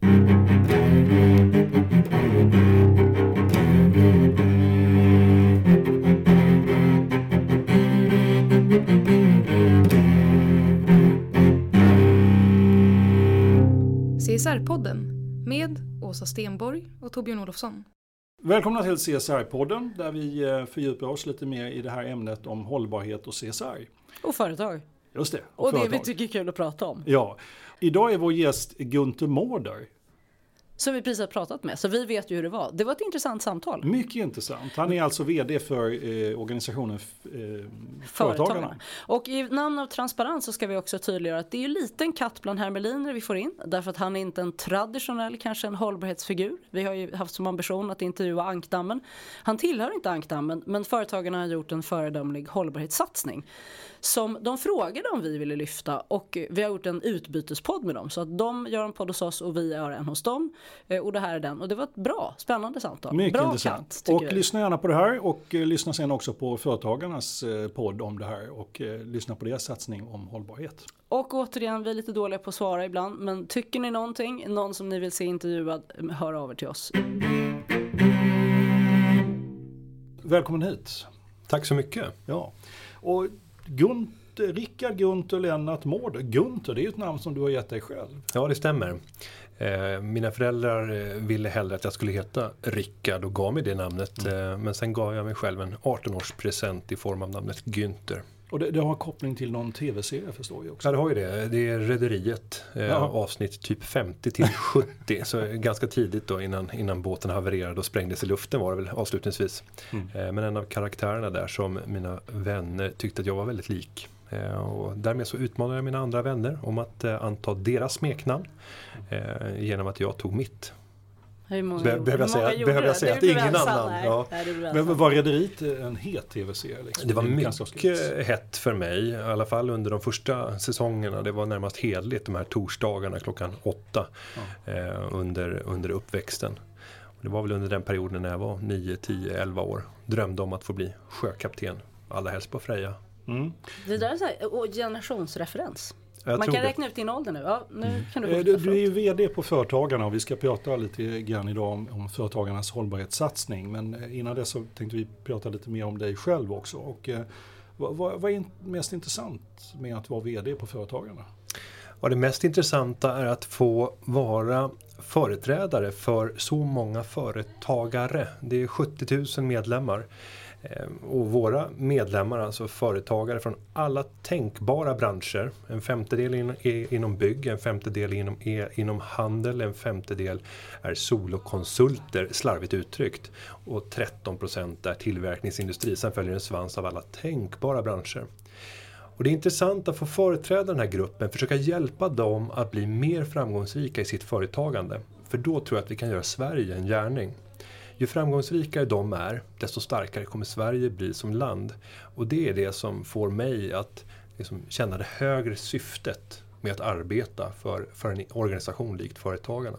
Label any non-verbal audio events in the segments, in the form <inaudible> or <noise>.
CSR-podden med Åsa Stenborg och Torbjörn Olofsson. Välkomna till CSR-podden där vi eh, fördjupar oss lite mer i det här ämnet om hållbarhet och CSR. Och företag. Just det. Och, det vi tycker är kul att prata om. Ja. Idag är vår gäst Gunther Mårder. Som vi precis har pratat med, så vi vet ju hur det var. Det var ett intressant samtal. Mycket intressant. Han är alltså VD för eh, organisationen eh, Företagarna. Företagarna. Och i namn av transparens så ska vi också tydliggöra att det är ju liten katt bland hermeliner vi får in. Därför att han är inte en traditionell, kanske en hållbarhetsfigur. Vi har ju haft som ambition att intervjua ankdammen. Han tillhör inte ankdammen, men Företagarna har gjort en föredömlig hållbarhetssatsning. Som de frågade om vi ville lyfta och vi har gjort en utbytespodd med dem. Så att de gör en podd hos oss och vi gör en hos dem. Eh, Och det här är den. Och det var ett bra, spännande samtal. Mycket bra intressant. katt, tycker och vi. lyssna gärna på det här och eh, lyssna sen också på Företagarnas eh, podd om det här och lyssna på deras satsning om hållbarhet. Och återigen, vi är lite dåliga på att svara ibland. Men tycker ni någonting, någon som ni vill se intervjuad, hör av er till oss. Välkommen hit. Tack så mycket. Ja. Och Gunther, Rickard Gunther Lennart Mårder. Gunther, det är ju ett namn som du har gett dig själv. Ja, det stämmer. Eh, mina föräldrar eh, ville hellre att jag skulle heta Rickard och gav mig det namnet. Eh, men sen gav jag mig själv en 18-årspresent i form av namnet Günther. Och det, det har koppling till någon tv-serie förstår jag också. Ja, det har ju det. Det är Rederiet. Eh, avsnitt typ 50 till 70. så ganska tidigt då innan, innan båten havererade och sprängdes i luften var det väl avslutningsvis. Eh, men en av karaktärerna där som mina vänner tyckte att jag var väldigt lik. Eh, och därmed så utmanade jag mina andra vänner om att eh, anta deras smeknamn. Eh, genom att jag tog mitt. Hur många, Be- behöver jag säga- behöver jag det? säga Det att ingen annan? Ja. nej, Men var Rederiet en het tv-serie? Liksom? Det var mycket hett för mig, i alla fall under de första säsongerna. Det var närmast hedligt de här torsdagarna klockan åtta eh, under, under uppväxten. Och det var väl under den perioden när jag var 9, 10, 11 år. Drömde om att få bli sjökapten, allra helst på Freja. Mm. Det där är så här, och generationsreferens. Jag Man kan det. räkna ut din ålder nu. Ja, nu kan du Eh. Du, du är ju. VD på Företagarna och vi ska prata lite grann idag om, om Företagarnas hållbarhetssatsning. Men eh, innan dess så tänkte vi prata lite mer om dig själv också. Och, eh, vad, vad, vad är mest intressant med att vara VD på Företagarna? Och det mest intressanta är att få vara företrädare för så många företagare. Det är 70 000 medlemmar. Eh, och våra medlemmar, alltså företagare från alla tänkbara branscher. En femtedel in- är inom bygg, en femtedel inom, är inom handel, en femtedel är solokonsulter, slarvigt uttryckt. Och 13 procent är tillverkningsindustri. Sen följer en svans av alla tänkbara branscher. Och det är intressant att få företräda den här gruppen, försöka hjälpa dem att bli mer framgångsrika i sitt företagande. För då tror jag att vi kan göra Sverige en gärning. Ju framgångsrikare de är, desto starkare kommer Sverige bli som land. Och det är det som får mig att liksom känna det högre syftet med att arbeta för, för en organisation likt Företagarna.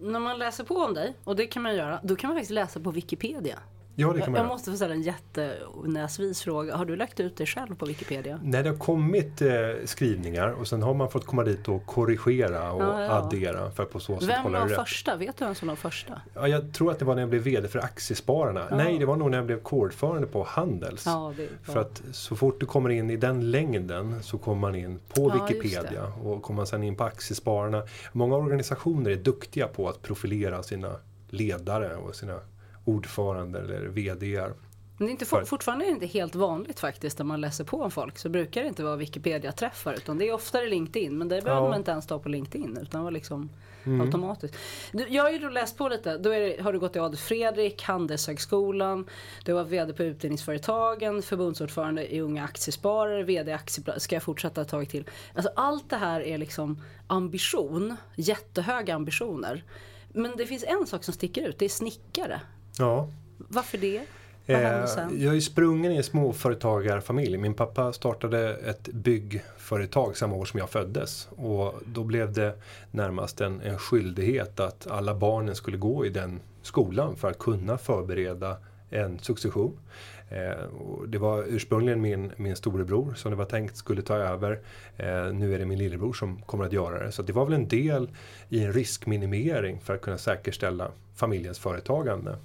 När man läser på om dig, och det kan man göra, då kan man faktiskt läsa på Wikipedia. Ja, det kan man Jag måste få ställa en jättenäsvis fråga. Har du lagt ut det själv på Wikipedia? När det har kommit eh, skrivningar och sen har man fått komma dit och korrigera och Ja, ja. addera för att på så sätt Vem var rätt. första? Vet du vem som var första? Ja, jag tror att det var när jag blev VD för Aktiespararna. Nej, det var nog när jag blev kårordförande på Handels. Ja, För att så fort du kommer in i den längden så kommer man in på Ja, Wikipedia och kommer man sen in på Aktiespararna. Många organisationer är duktiga på att profilera sina ledare och sina ordförande eller VDR. Men det är inte, För- fortfarande är det inte helt vanligt faktiskt när man läser på om folk så brukar det inte vara Wikipedia-träffar utan det är oftare LinkedIn men det behöver Ja. Mm. man inte ens ta på LinkedIn utan var liksom automatiskt. Du, jag har ju då läst på lite, då det, har du gått till Adolf Fredrik, Handelshögskolan, du var VD på Utbildningsföretagen, förbundsordförande i Unga Aktiesparare, VD i Aktiebladet, ska jag fortsätta ett tag till. Alltså allt det här är liksom ambition, jättehöga ambitioner. Men det finns en sak som sticker ut, det är snickare. Ja, Varför det? Vad hände Eh, sen? jag är sprungen i en småföretagarfamilj. Min pappa startade ett byggföretag samma år som jag föddes. Och då blev det närmast en, en skyldighet att alla barnen skulle gå i den skolan för att kunna förbereda en succession. Eh, det var ursprungligen min, min storebror som det var tänkt skulle ta över. Eh, nu är det min lillebror som kommer att göra det. Så det var väl en del i en riskminimering för att kunna säkerställa familjens företagande.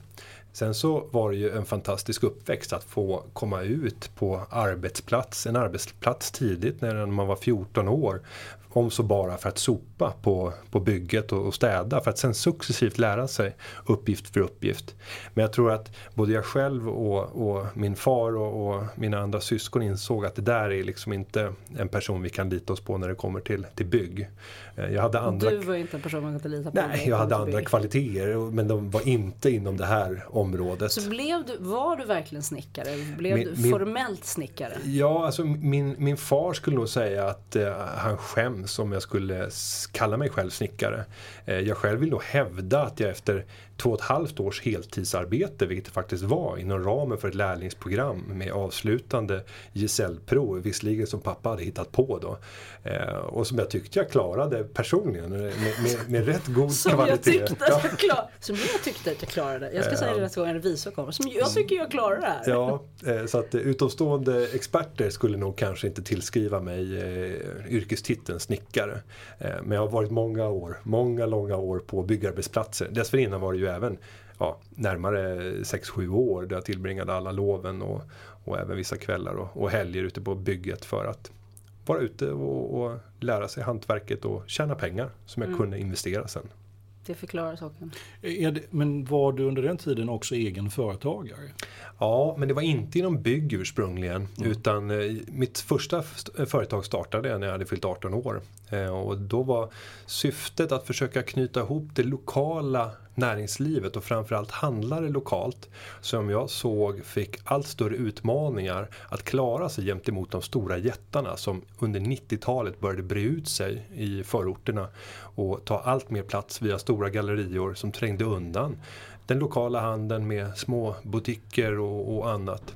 Sen så var det ju en fantastisk uppväxt att få komma ut på arbetsplats, en arbetsplats tidigt när man var 14 år. Om så bara för att sopa på, på bygget och, och städa för att sen successivt lära sig uppgift för uppgift. Men jag tror att både jag själv och, och min far och, och mina andra syskon insåg att det där är liksom inte en person vi kan lita oss på när det kommer till, till bygg. Eh, Jag hade andra Du var inte en person man kunde lita på. Nej, jag hade andra kvaliteter men de var inte inom det här området. Så blev du, var du verkligen snickare? Blev Min- du formellt snickare? Ja, alltså min, min far skulle nog säga att eh, han skäms om jag skulle kalla mig själv snickare. Eh, jag själv vill nog hävda att jag efter två och ett halvt års heltidsarbete, vilket det faktiskt var, inom ramen för ett lärlingsprogram med avslutande gesällprov, visserligen som pappa hade hittat på då. Eh, och som jag tyckte jag klarade personligen med, med, med rätt god Som kvalitet. jag, tyckte att jag klar, som jag tyckte att jag klarade. Jag ska säga det nästa gång en revisor kommer. Som jag tycker jag klarar det här. Ja, eh, så att eh, utomstående experter skulle nog kanske inte tillskriva mig eh, yrkestiteln snickare. Eh, men jag har varit många år, många långa år på byggarbetsplatser. Dessförinnan var det ju även ja, närmare 6-7 år där jag tillbringade alla loven och, och även vissa kvällar och, och helger ute på bygget för att vara ute och, och lära sig hantverket och tjäna pengar som jag kunde investera sen. Det förklarar saken. Är det, men var du under den tiden också egen företagare? Ja, men det var inte inom bygg ursprungligen. Utan eh, mitt första företag startade jag när jag hade fyllt 18 år. Eh, och då var syftet att försöka knyta ihop det lokala näringslivet och framförallt handlare lokalt som jag såg fick allt större utmaningar att klara sig gentemot de stora jättarna som under 90-talet började bre ut sig i förorterna och ta allt mer plats via stora gallerior som trängde undan den lokala handeln med små butiker och, och annat.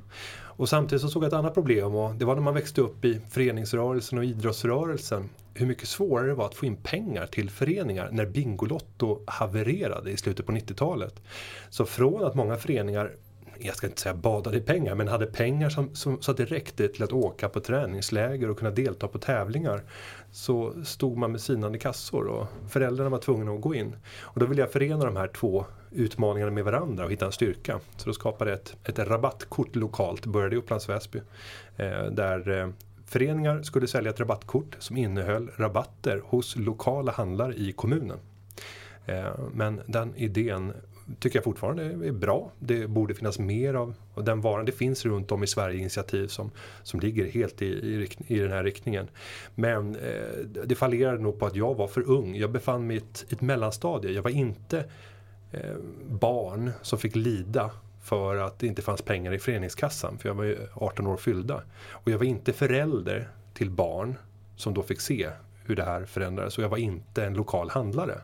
Och samtidigt så såg jag ett annat problem och det var när man växte upp i föreningsrörelsen och idrottsrörelsen hur mycket svårare det var att få in pengar till föreningar när Bingolotto havererade i slutet på 90-talet. Så från att många föreningar jag ska inte säga badade i pengar, men hade pengar som, som, så att det räckte till att åka på träningsläger och kunna delta på tävlingar. Så stod man med sinande kassor och föräldrarna var tvungna att gå in. Och då ville jag förena de här två utmaningarna med varandra och hitta en styrka. Så då skapade jag ett, ett rabattkort lokalt, började i Upplands Väsby. Eh, där eh, föreningar skulle sälja ett rabattkort som innehöll rabatter hos lokala handlare i kommunen. Eh, men den idén tycker jag fortfarande är bra. Det borde finnas mer av och den varan. Det finns runt om i Sverige initiativ som, som ligger helt i, i, i den här riktningen. Men eh, det fallerade nog på att jag var för ung. Jag befann mig i ett, ett mellanstadie. Jag var inte eh, barn som fick lida för att det inte fanns pengar i föreningskassan. För jag var ju 18 år fyllda. Och jag var inte förälder till barn som då fick se hur det här förändrades. Och jag var inte en lokal handlare.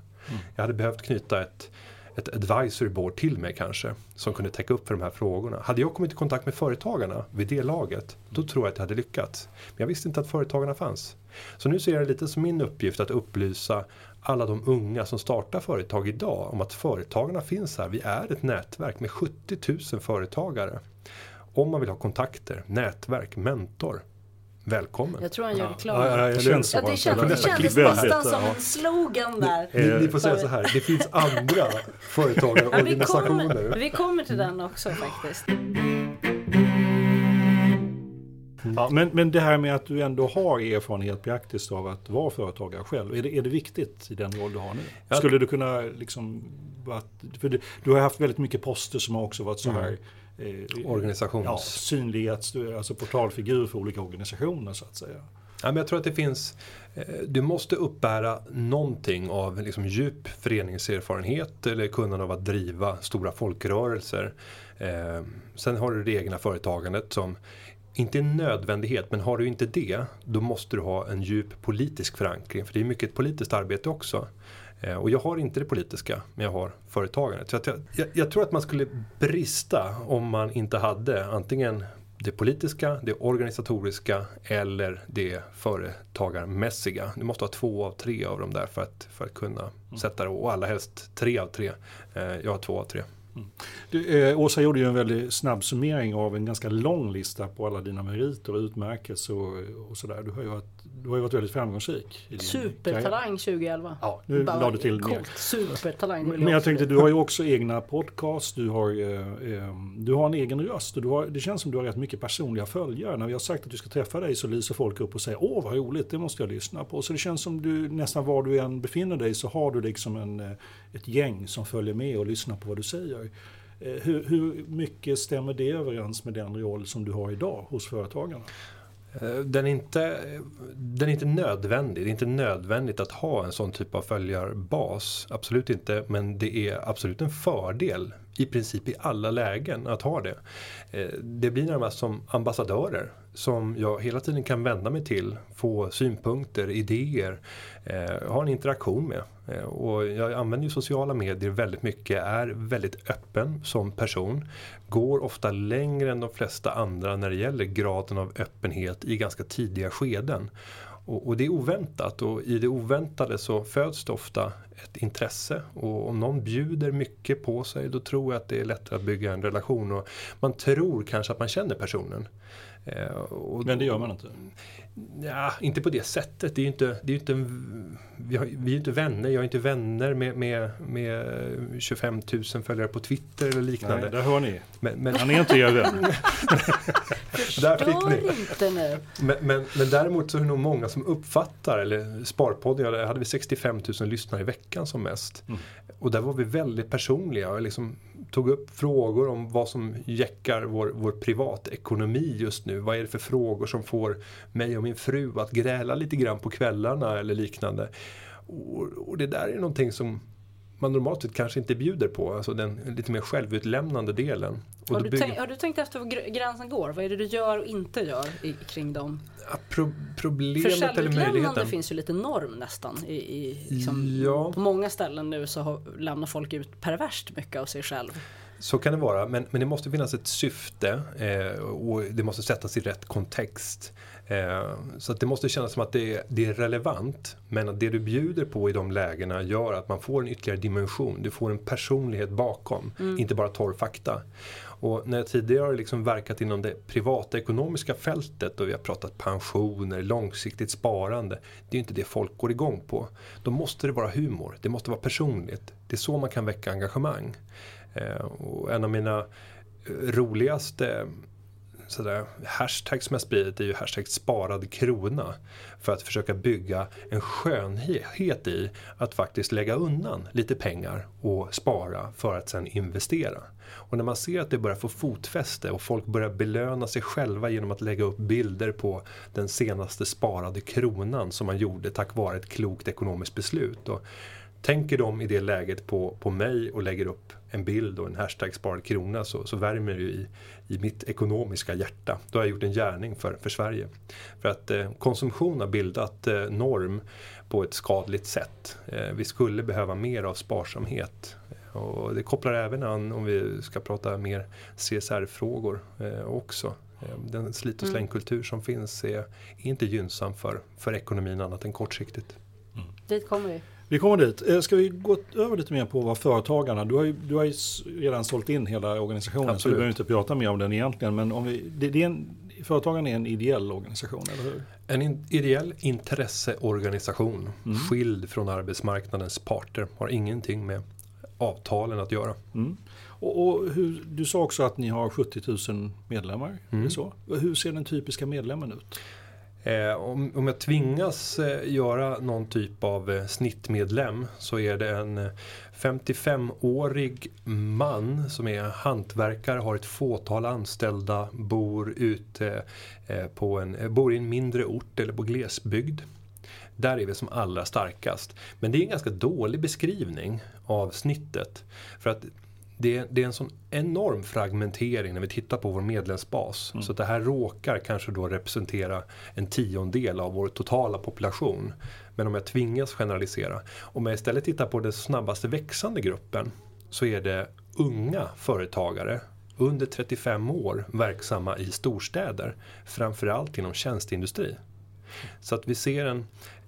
Jag hade behövt knyta ett, ett advisory board till mig kanske. Som kunde täcka upp för de här frågorna. Hade jag kommit i kontakt med företagarna vid det laget. Då tror jag att jag hade lyckats. Men jag visste inte att företagarna fanns. Så nu ser jag det lite som min uppgift att upplysa alla de unga som startar företag idag om att företagarna finns här. Vi är ett nätverk med 70 000 företagare. Om man vill ha kontakter, nätverk, mentor. Välkommen! Jag tror han gör reklam. Ja, ja, jag känns Ja, det kändes, det nästan kändes nästan som en slogan där. Ni, ni får säga så här, det finns andra Ja, vi, företagarorganisationer. kommer, vi kommer till den också faktiskt. Ja, men, men det här med att du ändå har erfarenhet praktiskt av att vara företagare själv. Är det, är det viktigt i den roll du har nu? Ja. Skulle du kunna liksom... För du, du har haft väldigt mycket poster som har också varit så här... Eh, Organisations- Ja, är alltså portalfigur för olika organisationer så att säga. Ja, men jag tror att det finns, eh, du måste uppbära någonting av liksom djup föreningserfarenhet eller kunnande av att driva stora folkrörelser. Eh, sen har du det egna företagandet som inte en nödvändighet, men har du inte det, då måste du ha en djup politisk förankring. För det är mycket ett politiskt arbete också. Eh, Och jag har inte det politiska, men jag har företagandet. Så jag, jag, tror att man skulle brista om man inte hade antingen det politiska, det organisatoriska eller det företagarmässiga. Du måste ha två av tre av dem där för att, för att kunna sätta det. Och allra helst tre av tre. Eh, Jag har två av tre. Mm. Du, eh, Åsa gjorde ju en väldigt snabb summering av en ganska lång lista på alla dina meriter och utmärkelser och, och sådär. Du har ju varit, du har ju varit väldigt framgångsrik. Supertalang 2011. Ja, nu Bara la du till mer. Supertalang. Men jag tänkte, du har ju också egna podcast, du har, eh, eh, du har en egen röst och du har, det känns som du har rätt mycket personliga följare. När vi har sagt att du ska träffa dig så lyser folk upp och säger åh vad roligt, det måste jag lyssna på. Så det känns som du nästan var du än befinner dig så har du liksom en, eh, ett gäng som följer med och lyssnar på vad du säger. Eh, Hur, hur mycket stämmer det överens med den roll som du har idag hos företagarna? Eh, den är, inte, den är inte nödvändig. Det är inte nödvändigt att ha en sån typ av följarbas. Absolut inte. Men det är absolut en fördel i princip i alla lägen att ha det. Eh, det blir närmast som ambassadörer som jag hela tiden kan vända mig till, få synpunkter, idéer, eh, ha en interaktion med. Eh, Och jag använder ju sociala medier väldigt mycket, är väldigt öppen som person. Går ofta längre än de flesta andra när det gäller graden av öppenhet i ganska tidiga skeden. Och, och det är oväntat och i det oväntade så föds det ofta ett intresse. Och om någon bjuder mycket på sig då tror jag att det är lättare att bygga en relation. Och man tror kanske att man känner personen. Eh, och, Men det gör man inte. Ja, inte på det sättet. Det är inte, det är inte, vi, har, vi är inte vänner. Jag är inte vänner med, med, med 25 000 följare på Twitter eller liknande. Nej, där hör ni. Men, men, Han är inte er vän. <laughs> där fick ni. inte nu. Men, men, men däremot så är det nog många som uppfattar, eller Sparpodden, där hade vi 65 000 lyssnare i veckan som mest. Och där var vi väldigt personliga och liksom tog upp frågor om vad som jäckar vår, vår privatekonomi just nu. Vad är det för frågor som får mig och min fru att gräla lite grann på kvällarna eller liknande. Och, och det där är någonting som man normalt sett kanske inte bjuder på, alltså den lite mer självutlämnande delen. Har du, bygger- tänkt, har du tänkt efter var gr- gränsen går? Vad är det du gör och inte gör i, kring dem? Ja, pro, För problemet eller självutlämnande finns ju lite norm nästan. I, i, liksom, Ja. På många ställen nu så har, lämnar folk ut perverst mycket av sig själv. Så kan det vara, men, men det måste finnas ett syfte eh, och det måste sättas i rätt kontext. Eh, så det måste kännas som att det är, det är relevant, men att det du bjuder på i de lägena gör att man får en ytterligare dimension. Du får en personlighet bakom, inte bara torr fakta. Och när jag tidigare har liksom verkat inom det privatekonomiska fältet och vi har pratat pensioner, långsiktigt sparande. Det är ju inte det folk går igång på. Då måste det vara humor, det måste vara personligt. Det är så man kan väcka engagemang. Eh, och en av mina roligaste sådär, hashtag som jag spridit är ju hashtag sparad krona. För att försöka bygga en skönhet i att faktiskt lägga undan lite pengar och spara för att sen investera. Och när man ser att det börjar få fotfäste och folk börjar belöna sig själva genom att lägga upp bilder på den senaste sparade kronan som man gjorde tack vare ett klokt ekonomiskt beslut. Och Tänker de i det läget på, på mig och lägger upp en bild och en hashtag sparad krona så, så värmer det ju i, i mitt ekonomiska hjärta. Då har jag gjort en gärning för, för Sverige. För att eh, konsumtion har bildat eh, norm på ett skadligt sätt. Eh, vi skulle behöva mer av sparsamhet. Och det kopplar även an om vi ska prata mer CSR-frågor eh, också. Eh, Den slit och slängkultur som finns är, är inte gynnsam för, för ekonomin annat än kortsiktigt. Dit kommer vi. Vi kommer dit. Eh, Ska vi gå över lite mer på vad företagarna, du har ju, du har ju redan sålt in hela organisationen så vi Absolut. behöver inte prata mer om den egentligen. Men om vi, det, det är en, företagarna är en ideell organisation, eller hur? En in, ideell intresseorganisation skild från arbetsmarknadens parter har ingenting med avtalen att göra. Mm. Och, och hur, du sa också att ni har 70 000 medlemmar. Det så? Hur ser den typiska medlemmen ut? Eh, om, om jag tvingas eh, göra någon typ av eh, snittmedlem så är det en 55-årig man som är hantverkare, har ett fåtal anställda, bor ute på en, bor i en mindre ort eller på glesbygd. Där är vi som allra starkast. Men det är en ganska dålig beskrivning av snittet. För att det är, det är en sån enorm fragmentering när vi tittar på vår medlemsbas. Så att det här råkar kanske då representera en tiondel av vår totala population. Men om jag tvingas generalisera. Om jag istället tittar på den snabbaste växande gruppen så är det unga företagare under 35 år verksamma i storstäder. Framförallt inom tjänsteindustri. Så att vi ser en,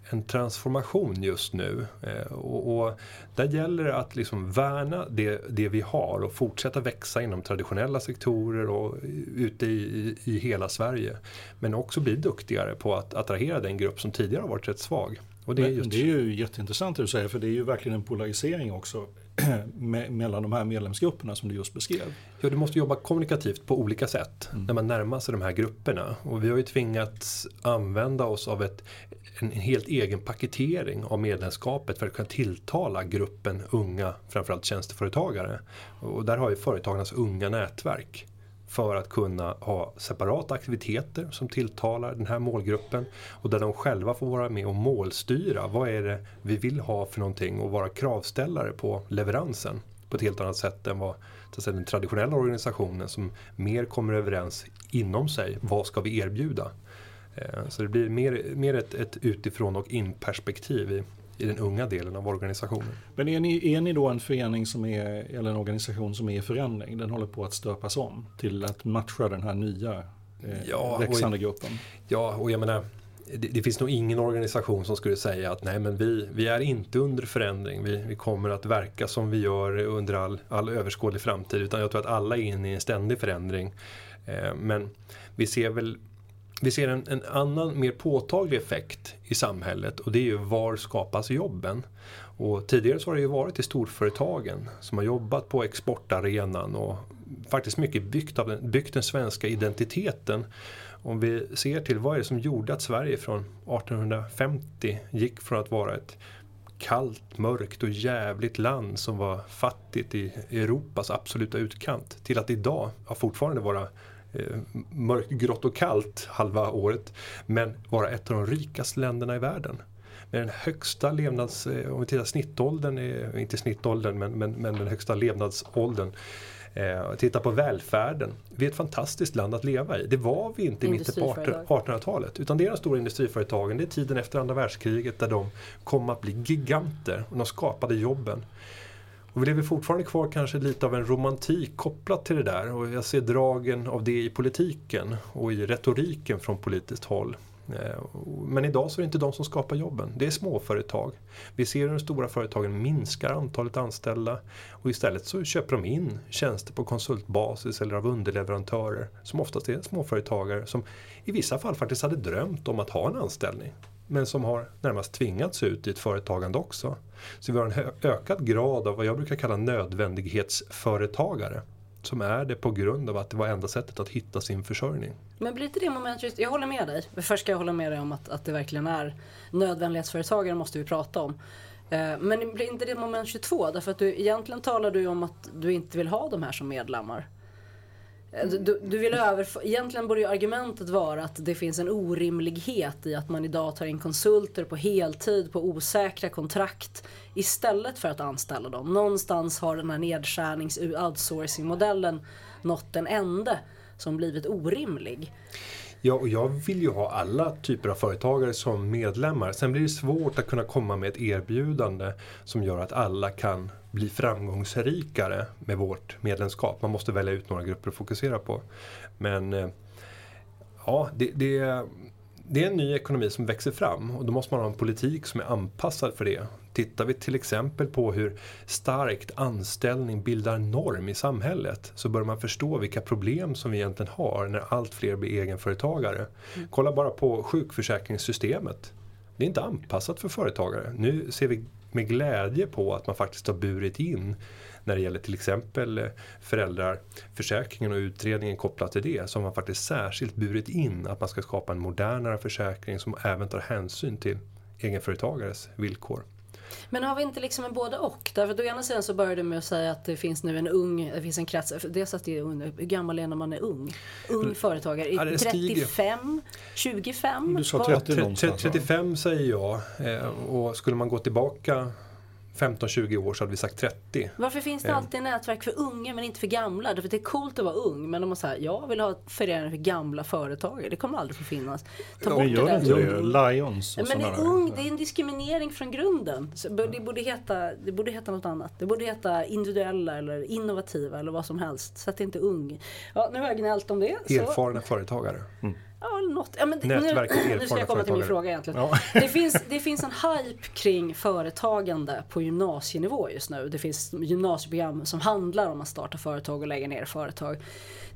en transformation just nu. Eh, och, och där gäller det att liksom värna det, det vi har och fortsätta växa inom traditionella sektorer och ute i, i, i hela Sverige. Men också bli duktigare på att attrahera den grupp som tidigare har varit rätt svag. Och det är just det är ju jätteintressant det du säger, för det är ju verkligen en polarisering också <clears throat> me- mellan de här medlemsgrupperna som du just beskrev. Ja, du måste jobba kommunikativt på olika sätt när man närmar sig de här grupperna. Och vi har ju tvingats använda oss av ett, en, en helt egen paketering av medlemskapet för att kunna tilltala gruppen unga, framförallt tjänsteföretagare. Och där har ju företagarnas unga nätverk för att kunna ha separata aktiviteter som tilltalar den här målgruppen och där de själva får vara med och målstyra. Vad är det vi vill ha för någonting och vara kravställare på leveransen på ett helt annat sätt än vad säga, den traditionella organisationen som mer kommer överens inom sig. Vad ska vi erbjuda? Eh, så det blir mer, mer ett, ett utifrån och in perspektiv i, i den unga delen av organisationen. Men är ni, är ni då en förening som är, eller en organisation som är i förändring? Den håller på att stöpas om till att matcha den här nya eh, Ja, växande och- gruppen. Ja, och jag menar, det, det finns nog ingen organisation som skulle säga att nej men vi, vi är inte under förändring. Vi, vi kommer att verka som vi gör under all, all överskådlig framtid. Utan jag tror att alla är inne i en ständig förändring. Eh, men vi ser väl vi ser en, en annan mer påtaglig effekt i samhället och det är ju var skapas jobben? Och tidigare så har det ju varit i storföretagen som har jobbat på exportarenan och faktiskt mycket byggt, av den, byggt den svenska identiteten. Om vi ser till vad är det som gjorde att Sverige från 1850 gick från att vara ett kallt, mörkt och jävligt land som var fattigt i Europas absoluta utkant till att idag ja, fortfarande vara mörkt, grått och kallt halva året men vara ett av de rikaste länderna i världen. Med den högsta levnads... eh, Om vi tittar snittåldern, är, inte snittåldern men, men, men den högsta levnadsåldern. Eh, titta på välfärden. Vi är ett fantastiskt land att leva i. Det var vi inte i mitten på Industriföretag. 1800-talet. Utan det är de stora industriföretagen. Det är tiden efter andra världskriget där de kom att bli giganter. Och de skapade jobben. Och vi lever fortfarande kvar kanske lite av en romantik kopplat till det där. Och jag ser dragen av det i politiken och i retoriken från politiskt håll. Eh, men idag så är det inte de som skapar jobben. Det är småföretag. Vi ser hur de stora företagen minskar antalet anställda och istället så köper de in tjänster på konsultbasis eller av underleverantörer som oftast är småföretagare som i vissa fall faktiskt hade drömt om att ha en anställning men som har närmast tvingats ut i ett företagande också. Så vi har en ökad grad av vad jag brukar kalla nödvändighetsföretagare som är det på grund av att det var enda sättet att hitta sin försörjning. Men blir inte det moment jag håller med dig. Först ska jag hålla med dig om att, att det verkligen är nödvändighetsföretagare måste vi prata om. Eh, men blir inte det moment 22? Därför att du egentligen talar du om att du inte vill ha de här som medlemmar. Alltså, du, du- vill överföra, egentligen borde ju argumentet vara att det finns en orimlighet i att man idag tar in konsulter på heltid på osäkra kontrakt istället för att anställa dem. Någonstans har den här nedskärnings outsourcing-modellen nått en ände som blivit orimlig. Ja, och jag vill ju ha alla typer av företagare som medlemmar. Sen blir det svårt att kunna komma med ett erbjudande som gör att alla kan bli framgångsrikare med vårt medlemskap. Man måste välja ut några grupper att fokusera på. Men eh, Ja, det, det, det är en ny ekonomi som växer fram och då måste man ha en politik som är anpassad för det. Tittar vi till exempel på hur starkt anställning bildar norm i samhället så bör man förstå vilka problem som vi egentligen har när allt fler blir egenföretagare. Mm. Kolla bara på sjukförsäkringssystemet. Det är inte anpassat för företagare. Nu ser vi med glädje på att man faktiskt har burit in när det gäller till exempel eh, föräldraförsäkringen och utredningen kopplat till det så har man faktiskt särskilt burit in att man ska skapa en modernare försäkring som även tar hänsyn till egenföretagares villkor. Men har vi inte liksom en både och? Därför att å ena sidan så börjar du med att säga att det finns nu en ung, det finns en krets, dels att det är hur gammal är när man är ung? Ung företagare, ja, 35, 25? Du sa 30 någonstans 35 säger jag eh, och skulle man gå tillbaka 15-20 år så hade vi sagt 30. Varför finns det eh. alltid nätverk för unga men inte för gamla? För det är coolt att vara ung men om man säger jag vill ha föreningar för gamla företagare. Det kommer aldrig få finnas. Ta bort gör det inte det? Lions och Men det är ung, det är en diskriminering från grunden. Så det, borde heta, det borde heta något annat. Det borde heta individuella eller innovativa eller vad som helst. Så att det inte är ung. Ja, nu har jag gnällt om det. Erfarna så. företagare. Mm. Ja, något. Ja, men nu, <clears throat> nu ska jag komma till min fråga egentligen. Ja. Det, <laughs> finns, det finns en hype kring företagande på gymnasienivå just nu. Det finns gymnasieprogram som handlar om att starta företag och lägga ner företag.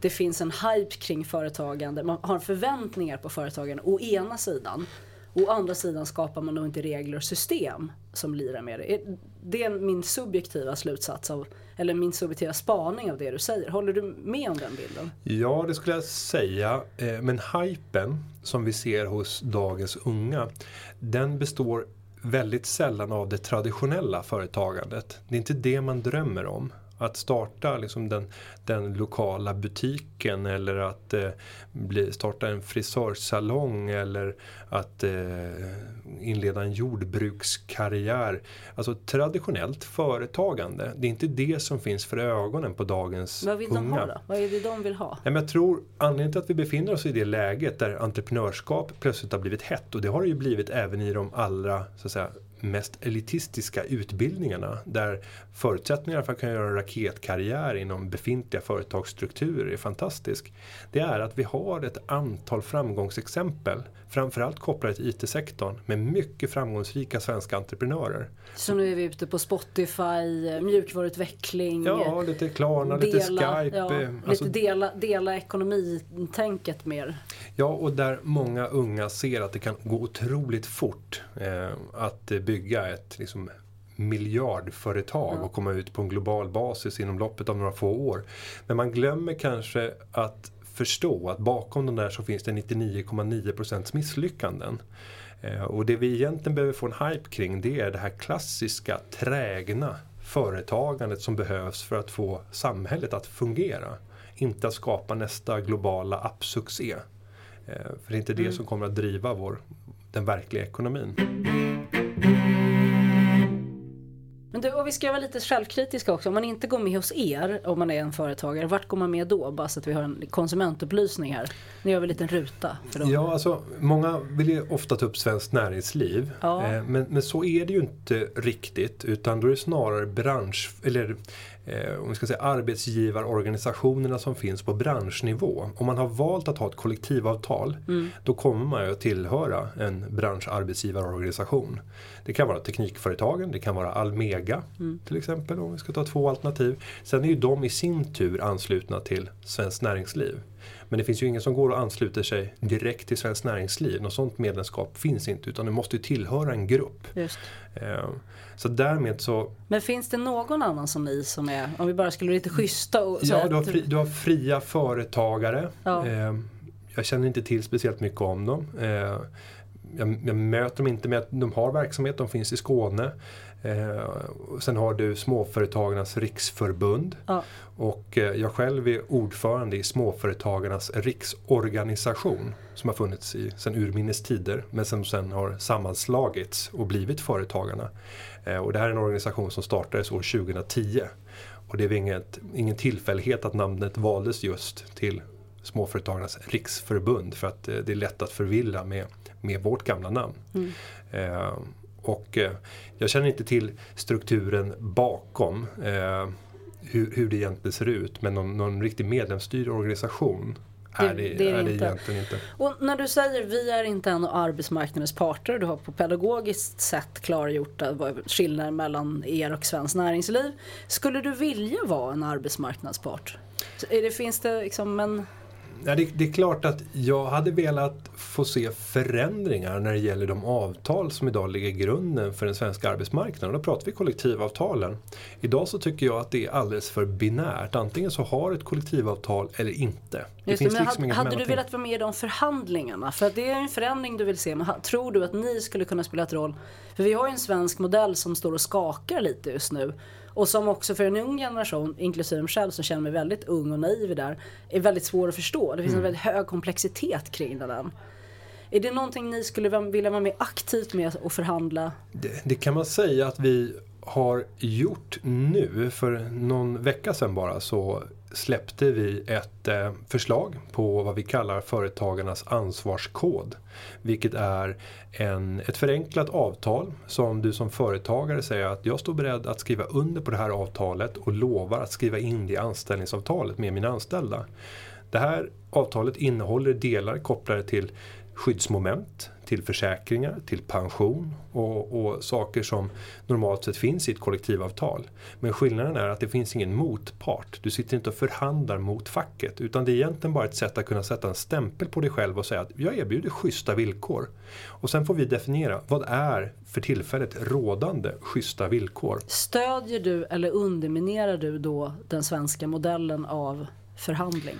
Det finns en hype kring företagande. Man har förväntningar på företagen å ena sidan. Å andra sidan skapar man nog inte regler och system som lirar med det. Det är min subjektiva slutsats av, eller min subjektiva spaning av det du säger. Håller du med om den bilden? Ja, det skulle jag säga. Eh, men hypen som vi ser hos dagens unga, den består väldigt sällan av det traditionella företagandet. Det är inte det man drömmer om. Att starta liksom den, den lokala butiken eller att eh, bli, starta en frisörsalong eller att eh, inleda en jordbrukskarriär. Alltså traditionellt företagande, det är inte det som finns för ögonen på dagens unga. Vad vill unga. de ha då? Vad är det de vill ha? Ja, men jag tror anledningen till att vi befinner oss i det läget där entreprenörskap plötsligt har blivit hett och det har det ju blivit även i de allra så att säga, mest elitistiska utbildningarna där förutsättningarna för att kunna göra en raketkarriär inom befintliga företagsstrukturer är fantastisk. Det är att vi har ett antal framgångsexempel, framförallt kopplade till IT-sektorn, med mycket framgångsrika svenska entreprenörer. Så nu är vi ute på Spotify, mjukvaruutveckling, Ja, lite Klarna, dela, lite Skype. Ja, alltså, lite dela, dela ekonomitänket mer. Ja, och där många unga ser att det kan gå otroligt fort eh, att bygga ett liksom, miljardföretag ja. och komma ut på en global basis inom loppet av några få år. Men man glömmer kanske att förstå att bakom de där så finns det 99,9% misslyckanden. Eh, och det vi egentligen behöver få en hype kring det är det här klassiska trägna företagandet som behövs för att få samhället att fungera. Inte att skapa nästa globala appsuccé. Eh, för det är inte det mm. som kommer att driva vår, den verkliga ekonomin. Men du, och vi ska vara lite självkritiska också. Om man inte går med hos er, om man är en företagare, vart går man med då? Bara så att vi har en konsumentupplysning här. Nu gör vi en liten ruta. För dem. Ja, alltså många vill ju ofta ta upp Svenskt Näringsliv. Ja. Eh, men, men så är det ju inte riktigt. Utan då är det snarare bransch, eller eh, om vi ska säga arbetsgivarorganisationerna som finns på branschnivå. Om man har valt att ha ett kollektivavtal mm. då kommer man ju att tillhöra en branscharbetsgivarorganisation. Det kan vara Teknikföretagen, det kan vara Almega mm. till exempel om vi ska ta två alternativ. Sen är ju de i sin tur anslutna till Svenskt Näringsliv. Men det finns ju ingen som går och ansluter sig direkt till Svenskt Näringsliv. Något sånt medlemskap finns inte utan du måste ju tillhöra en grupp. Just. Eh, så därmed så... Men finns det någon annan som ni som är, om vi bara skulle vara lite schyssta? Och ja, du har, fri, du har fria företagare. Ja. Eh, jag känner inte till speciellt mycket om dem. Eh, jag, jag möter dem inte med att de har verksamhet, de finns i Skåne. Eh, sen har du Småföretagarnas riksförbund. Ja. Och eh, jag själv är ordförande i Småföretagarnas riksorganisation. Som har funnits i, sedan urminnes tider. Men som sen har sammanslagits och blivit Företagarna. Eh, och det här är en organisation som startades år 2010. Och det är inget, ingen tillfällighet att namnet valdes just till Småföretagarnas riksförbund. För att det är lätt att förvilla med, med vårt gamla namn. Mm. Och eh, jag känner inte till strukturen bakom eh, hur, hur, det egentligen ser ut. Men någon, någon riktig medlemsstyrd organisation Nej, det, det är är det inte. egentligen inte. Och när du säger vi är inte en arbetsmarknadens parter, du har på pedagogiskt sätt klargjort skillnaden mellan er och svenskt näringsliv. Skulle du vilja vara en arbetsmarknadspart? Är det, finns det liksom en... Ja, det, det är klart att jag hade velat få se förändringar när det gäller de avtal som idag ligger grunden för den svenska arbetsmarknaden. Då pratar vi kollektivavtalen. Idag så tycker jag att det är alldeles för binärt. Antingen så har ett kollektivavtal eller inte. Det Just liksom hade, hade du velat vara med i de förhandlingarna? För det är en förändring du vill se. Men tror du att ni skulle kunna spela ett roll? För vi har ju en svensk modell som står och skakar lite just nu. Och som också för en ung generation, inklusive mig själv som känner mig väldigt ung och naiv där, är väldigt svår att förstå. Det finns Mm. en väldigt hög komplexitet kring den. Är det någonting ni skulle vilja vara med aktivt med och förhandla? Det, det kan man säga att vi har gjort nu. För någon vecka sedan bara så släppte vi ett eh, förslag på vad vi kallar företagarnas ansvarskod. Vilket är en, ett förenklat avtal som du som företagare säger att jag står beredd att skriva under på det här avtalet och lovar att skriva in det i anställningsavtalet med mina anställda. Det här avtalet innehåller delar kopplade till skyddsmoment, till försäkringar, till pension och, och saker som normalt sett finns i ett kollektivavtal. Men skillnaden är att det finns ingen motpart. Du sitter inte och förhandlar mot facket utan det är egentligen bara ett sätt att kunna sätta en stämpel på dig själv och säga att jag erbjuder schyssta villkor. Och sen får vi definiera vad är för tillfället rådande schyssta villkor. Stödjer du eller underminerar du då den svenska modellen av förhandling?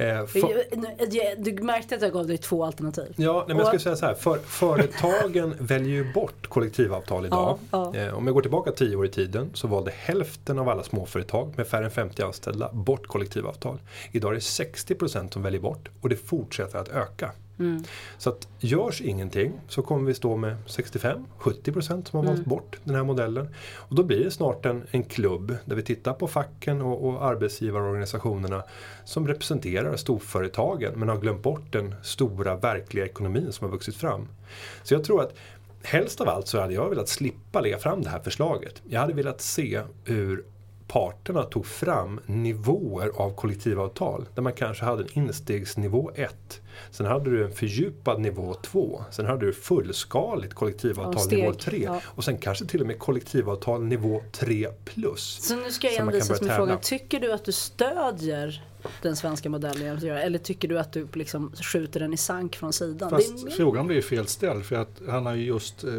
Eh, för- Du märkte att jag gav dig två alternativ. Ja, nej, men jag skulle säga så här. För, företagen <laughs> väljer ju bort kollektivavtal idag. Ja, Eh, om jag går tillbaka tio år i tiden så valde hälften av alla småföretag med färre än 50 anställda bort kollektivavtal. Idag är det 60% som väljer bort och det fortsätter att öka. Mm. Så att görs ingenting så kommer vi stå med 65-70% som har valt Mm. bort den här modellen. Och då blir det snart en, en klubb där vi tittar på facken och, och arbetsgivarorganisationerna som representerar storföretagen men har glömt bort den stora verkliga ekonomin som har vuxit fram. Så jag tror att helst av allt så hade jag velat slippa lägga fram det här förslaget. Jag hade velat se hur parterna tog fram nivåer av kollektivavtal. Där man kanske hade en instegsnivå 1. Sen hade du en fördjupad nivå 2. Sen hade du fullskaligt kollektivavtal steg, nivå 3. ja. Och sen kanske till och med kollektivavtal nivå 3 plus. Så nu ska jag envisas med frågan. Tycker du att du stödjer den svenska modellen genom att göra Eller tycker du att du liksom skjuter den i sank från sidan? Fast det är, frågan blir fel ställd för att han har ju just eh,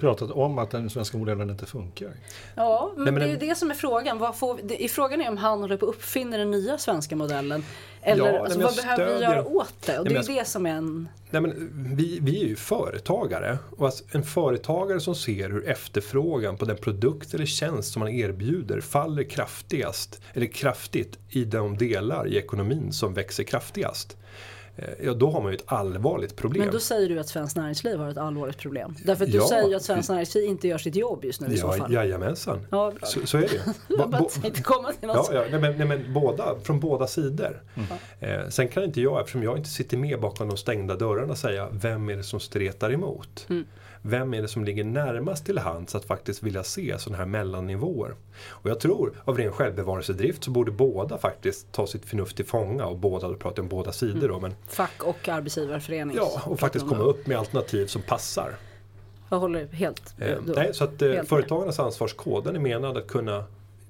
pratat om att den svenska modellen inte funkar. ja, men, Nej, men det är ju det som är frågan. Vad får, vi- det, frågan är om han håller på att uppfinna den nya svenska modellen. Eller Ja, alltså, vad jag behöver vi stödjer- göra åt det? Och Nej, det är ju det som är en... Nej, men vi, vi är ju företagare och alltså en företagare som ser hur efterfrågan på den produkt eller tjänst som man erbjuder faller kraftigast eller kraftigt i de delar i ekonomin som växer kraftigast. Eh, Ja, då har man ju ett allvarligt problem. Men då säger du att svenskt näringsliv har ett allvarligt problem. Därför att du Ja, säger ju att svenskt näringsliv inte gör sitt jobb just nu i så ja, fall. jajamensan. Ja. Så, så är det ju. Bo- <laughs> Jag bara bo- tänkte komma till något Ja, som- ja nej, men, nej, men båda, från båda sidor. Eh, sen kan inte jag, eftersom jag inte sitter med bakom de stängda dörrarna, säga vem är det som stretar emot. Mm. Vem är det som ligger närmast till hands att faktiskt vilja se sådana här mellannivåer? Och jag tror, av ren självbevarelsedrift, så borde båda faktiskt ta sitt förnuft till fånga och båda, då pratar om båda sidor då, men Fack och arbetsgivarförening. ja, och faktiskt komma upp med alternativ som passar. Jag håller helt... Eh, nej, så att eh, företagarnas ansvarskod den är menad att kunna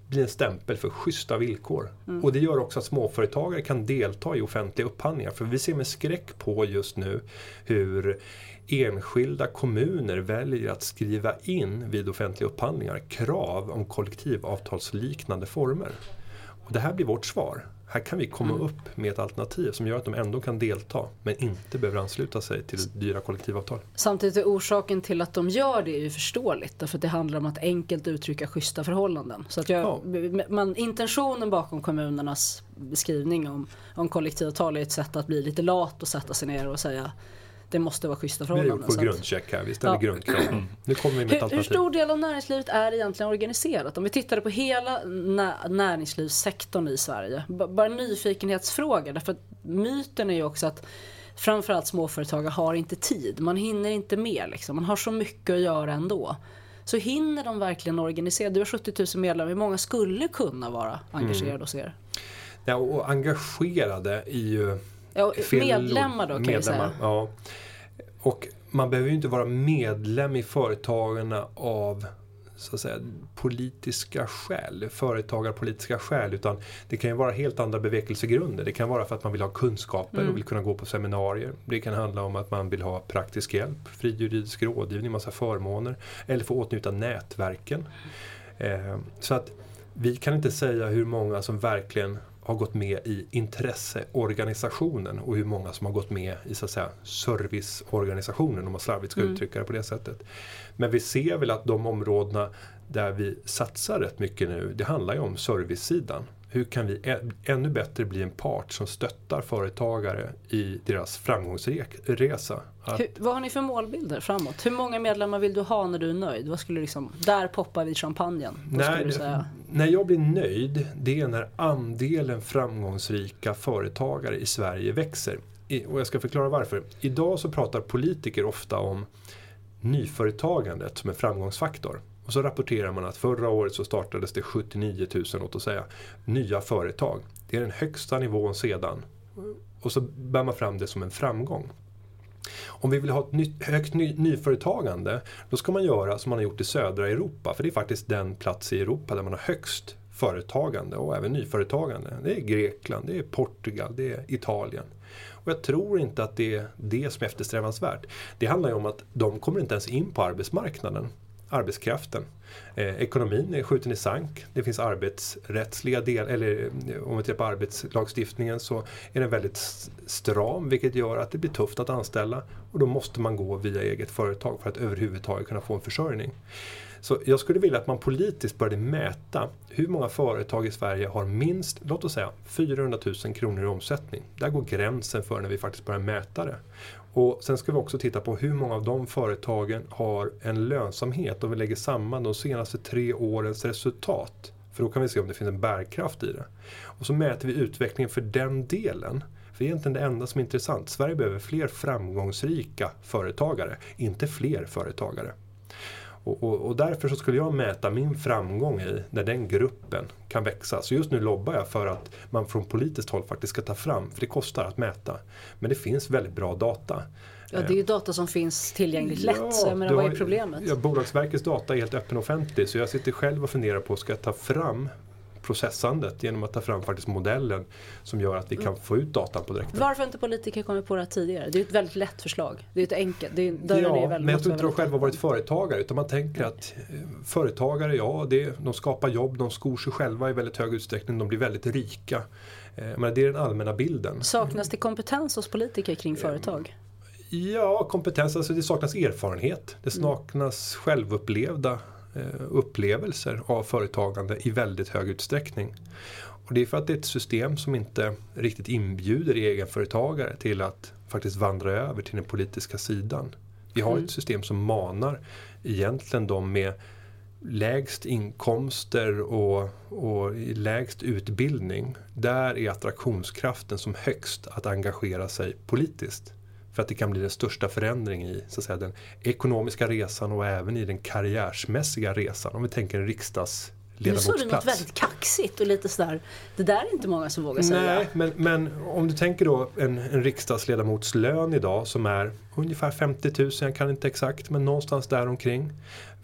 bli en stämpel för schyssta villkor. Och det gör också att småföretagare kan delta i offentliga upphandlingar. För vi ser med skräck på just nu hur enskilda kommuner väljer att skriva in vid offentliga upphandlingar krav om kollektivavtalsliknande former. Och det här blir vårt svar. Här kan vi komma upp med ett alternativ som gör att de ändå kan delta men inte behöver ansluta sig till dyra kollektivavtal. Samtidigt är orsaken till att de gör det ju förståeligt. Därför att det handlar om att enkelt uttrycka schyssta förhållanden. Så att jag, Ja. man, intentionen bakom kommunernas beskrivning om, om kollektivavtal är ett sätt att bli lite lat och sätta sig ner och säga det måste vara schyssta Vi har förhållanden. gjort vår grundcheck här, vi ställer Ja. grundkrav. Nu kommer vi med Hur, hur stor del av näringslivet är egentligen organiserat? Om vi tittar på hela nä- näringslivssektorn i Sverige. B- bara en nyfikenhetsfråga. Därför att myten är ju också att framförallt småföretagare har inte tid. Man hinner inte med. Liksom. Man har så mycket att göra ändå. Så hinner de verkligen organisera? Du har 70 000 medlemmar. Hur många skulle kunna vara engagerade hos er? Ja, och engagerade är ju Ja, medlemmar då, kan vi säga. Ja. Och man behöver ju inte vara medlem i företagarna av så att säga, politiska skäl, företagarpolitiska skäl, utan det kan ju vara helt andra bevekelsegrunder. Det kan vara för att man vill ha kunskaper Mm. och vill kunna gå på seminarier. Det kan handla om att man vill ha praktisk hjälp, fri juridisk rådgivning, massa förmåner, eller få åtnjuta nätverken. Eh, så att vi kan inte säga hur många som verkligen har gått med i intresseorganisationen och hur många som har gått med i så att säga, serviceorganisationen om man slarvigt ska Mm. uttrycka det på det sättet. Men vi ser väl att de områdena där vi satsar rätt mycket nu, det handlar ju om servicesidan. Hur kan vi ännu bättre bli en part som stöttar företagare i deras framgångsresa? Att, Hur, vad har ni för målbilder framåt? Hur många medlemmar vill du ha när du är nöjd? Vad skulle liksom, där poppar vi champagnen. Säga? när jag blir nöjd, det är när andelen framgångsrika företagare i Sverige växer. I, och jag ska förklara varför. Idag så pratar politiker ofta om nyföretagandet som en framgångsfaktor. Och så rapporterar man att förra året så startades det 79 000, låt oss säga, nya företag. Det är den högsta nivån sedan. Och så bär man fram det som en framgång. Om vi vill ha ett nytt, högt ny, nyföretagande, då ska man göra som man har gjort i södra Europa. För det är faktiskt den plats i Europa där man har högst företagande och även nyföretagande. Det är Grekland, det är Portugal, det är Italien. Och jag tror inte att det är det som är eftersträvansvärt. Det handlar ju om att de kommer inte ens in på arbetsmarknaden arbetskraften. Eh, ekonomin är skjuten i sank. Det finns arbetsrättsliga delar, eller eh, om vi tittar på arbetslagstiftningen så är den väldigt stram vilket gör att det blir tufft att anställa och då måste man gå via eget företag för att överhuvudtaget kunna få en försörjning. Så jag skulle vilja att man politiskt började mäta hur många företag i Sverige har minst, låt oss säga 400 000 kronor i omsättning. Där går gränsen för när vi faktiskt börjar mäta det. Och sen ska vi också titta på hur många av de företagen har en lönsamhet om vi lägger samman de senaste tre årens resultat. För då kan vi se om det finns en bärkraft i det. Och så mäter vi utvecklingen för den delen. För det är egentligen det enda som är intressant. Sverige behöver fler framgångsrika företagare, inte fler företagare. Och, och, och därför så skulle jag mäta min framgång i när den gruppen kan växa. Så just nu lobbar jag för att man från politiskt håll faktiskt ska ta fram, för det kostar att mäta. Men det finns väldigt bra data. Ja, det är ju data som finns tillgängligt lätt. så jag menar, vad är problemet? Ja, Bolagsverkets data är helt öppen och offentlig så jag sitter själv och funderar på, ska jag ta fram processandet genom att ta fram faktiskt modellen som gör att vi kan få ut datan på direkten. Varför inte politiker kommit på det här tidigare? Det är ett väldigt lätt förslag. Det är ett enkelt. Det är, dörren är Ja, väldigt, men jag tror inte de själva har varit företagare utan man tänker att eh, företagare, ja, det, de skapar jobb, de skor sig själva i väldigt hög utsträckning, de blir väldigt rika. Eh, Men det är den allmänna bilden. Saknas det kompetens hos politiker kring företag? Ja, kompetens, alltså det saknas erfarenhet. Det saknas självupplevda eh, upplevelser av företagande i väldigt hög utsträckning. Och det är för att det är ett system som inte riktigt inbjuder egenföretagare till att faktiskt vandra över till den politiska sidan. Vi har ett system som manar egentligen de med lägst inkomster och, och lägst utbildning. Där är attraktionskraften som högst att engagera sig politiskt. För att det kan bli den största förändringen i så att säga, den ekonomiska resan och även i den karriärsmässiga resan. Om vi tänker en Nu sa du något riksdagsledamotsplats. väldigt kaxigt och lite sådär. Det där är inte många som vågar säga. Nej, men, men om du tänker då en, en riksdagsledamotslön idag som är ungefär 50 000, jag kan inte exakt, men någonstans där omkring.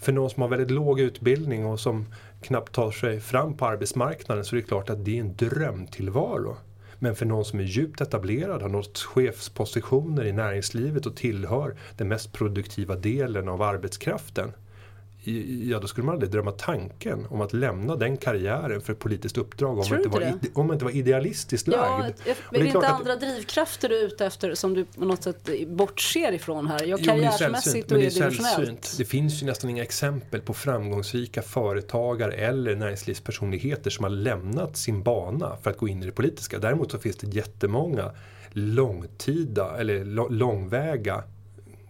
För någon som har väldigt låg utbildning och som knappt tar sig fram på arbetsmarknaden så är det klart att det är en drömtillvaro. Men för någon som är djupt etablerad, har nått chefspositioner i näringslivet och tillhör den mest produktiva delen av arbetskraften ja då skulle man aldrig drömma tanken om att lämna den karriären för ett politiskt uppdrag om man, inte var, ide- om man inte var idealistiskt Ja, lagd. är Och det, är inte klart att- andra drivkrafter du är ute efter som du på något sätt bortser ifrån här? Ja, Jo, men det är karriärsmässigt sällsynt, och men det. Det finns ju nästan inga exempel på framgångsrika företagare eller näringslivspersonligheter som har lämnat sin bana för att gå in i det politiska. Däremot så finns det jättemånga långtida eller långväga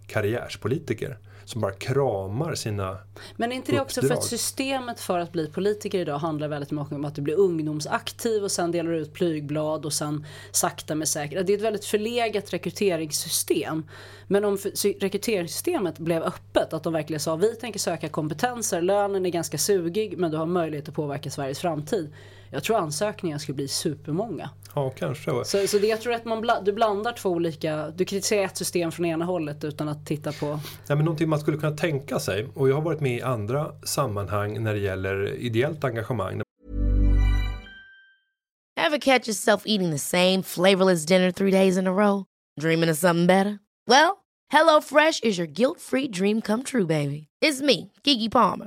karriärspolitiker som bara kramar sina Men är inte det också för att systemet för att bli politiker idag handlar väldigt mycket om att du blir ungdomsaktiv och sen delar du ut plygblad och sen sakta men säkert. Det är ett väldigt förlegat rekryteringssystem. Men om rekryteringssystemet blev öppet, att de verkligen sa vi tänker söka kompetenser, lönen är ganska sugig men du har möjlighet att påverka Sveriges framtid. Jag tror ansökningarna skulle bli supermånga. Ja, kanske. Så, så det, jag tror att man bla, du blandar två olika, du kritiserar ett system från ena hållet utan att titta på... Ja, men någonting man skulle kunna tänka sig, och jag har varit med i andra sammanhang när det gäller ideellt engagemang. Ever catch yourself eating the same flavorless dinner three days in a row? Dreaming of something better? Well, HelloFresh is your guilt-free dream come true, baby. It's me, Gigi Palmer.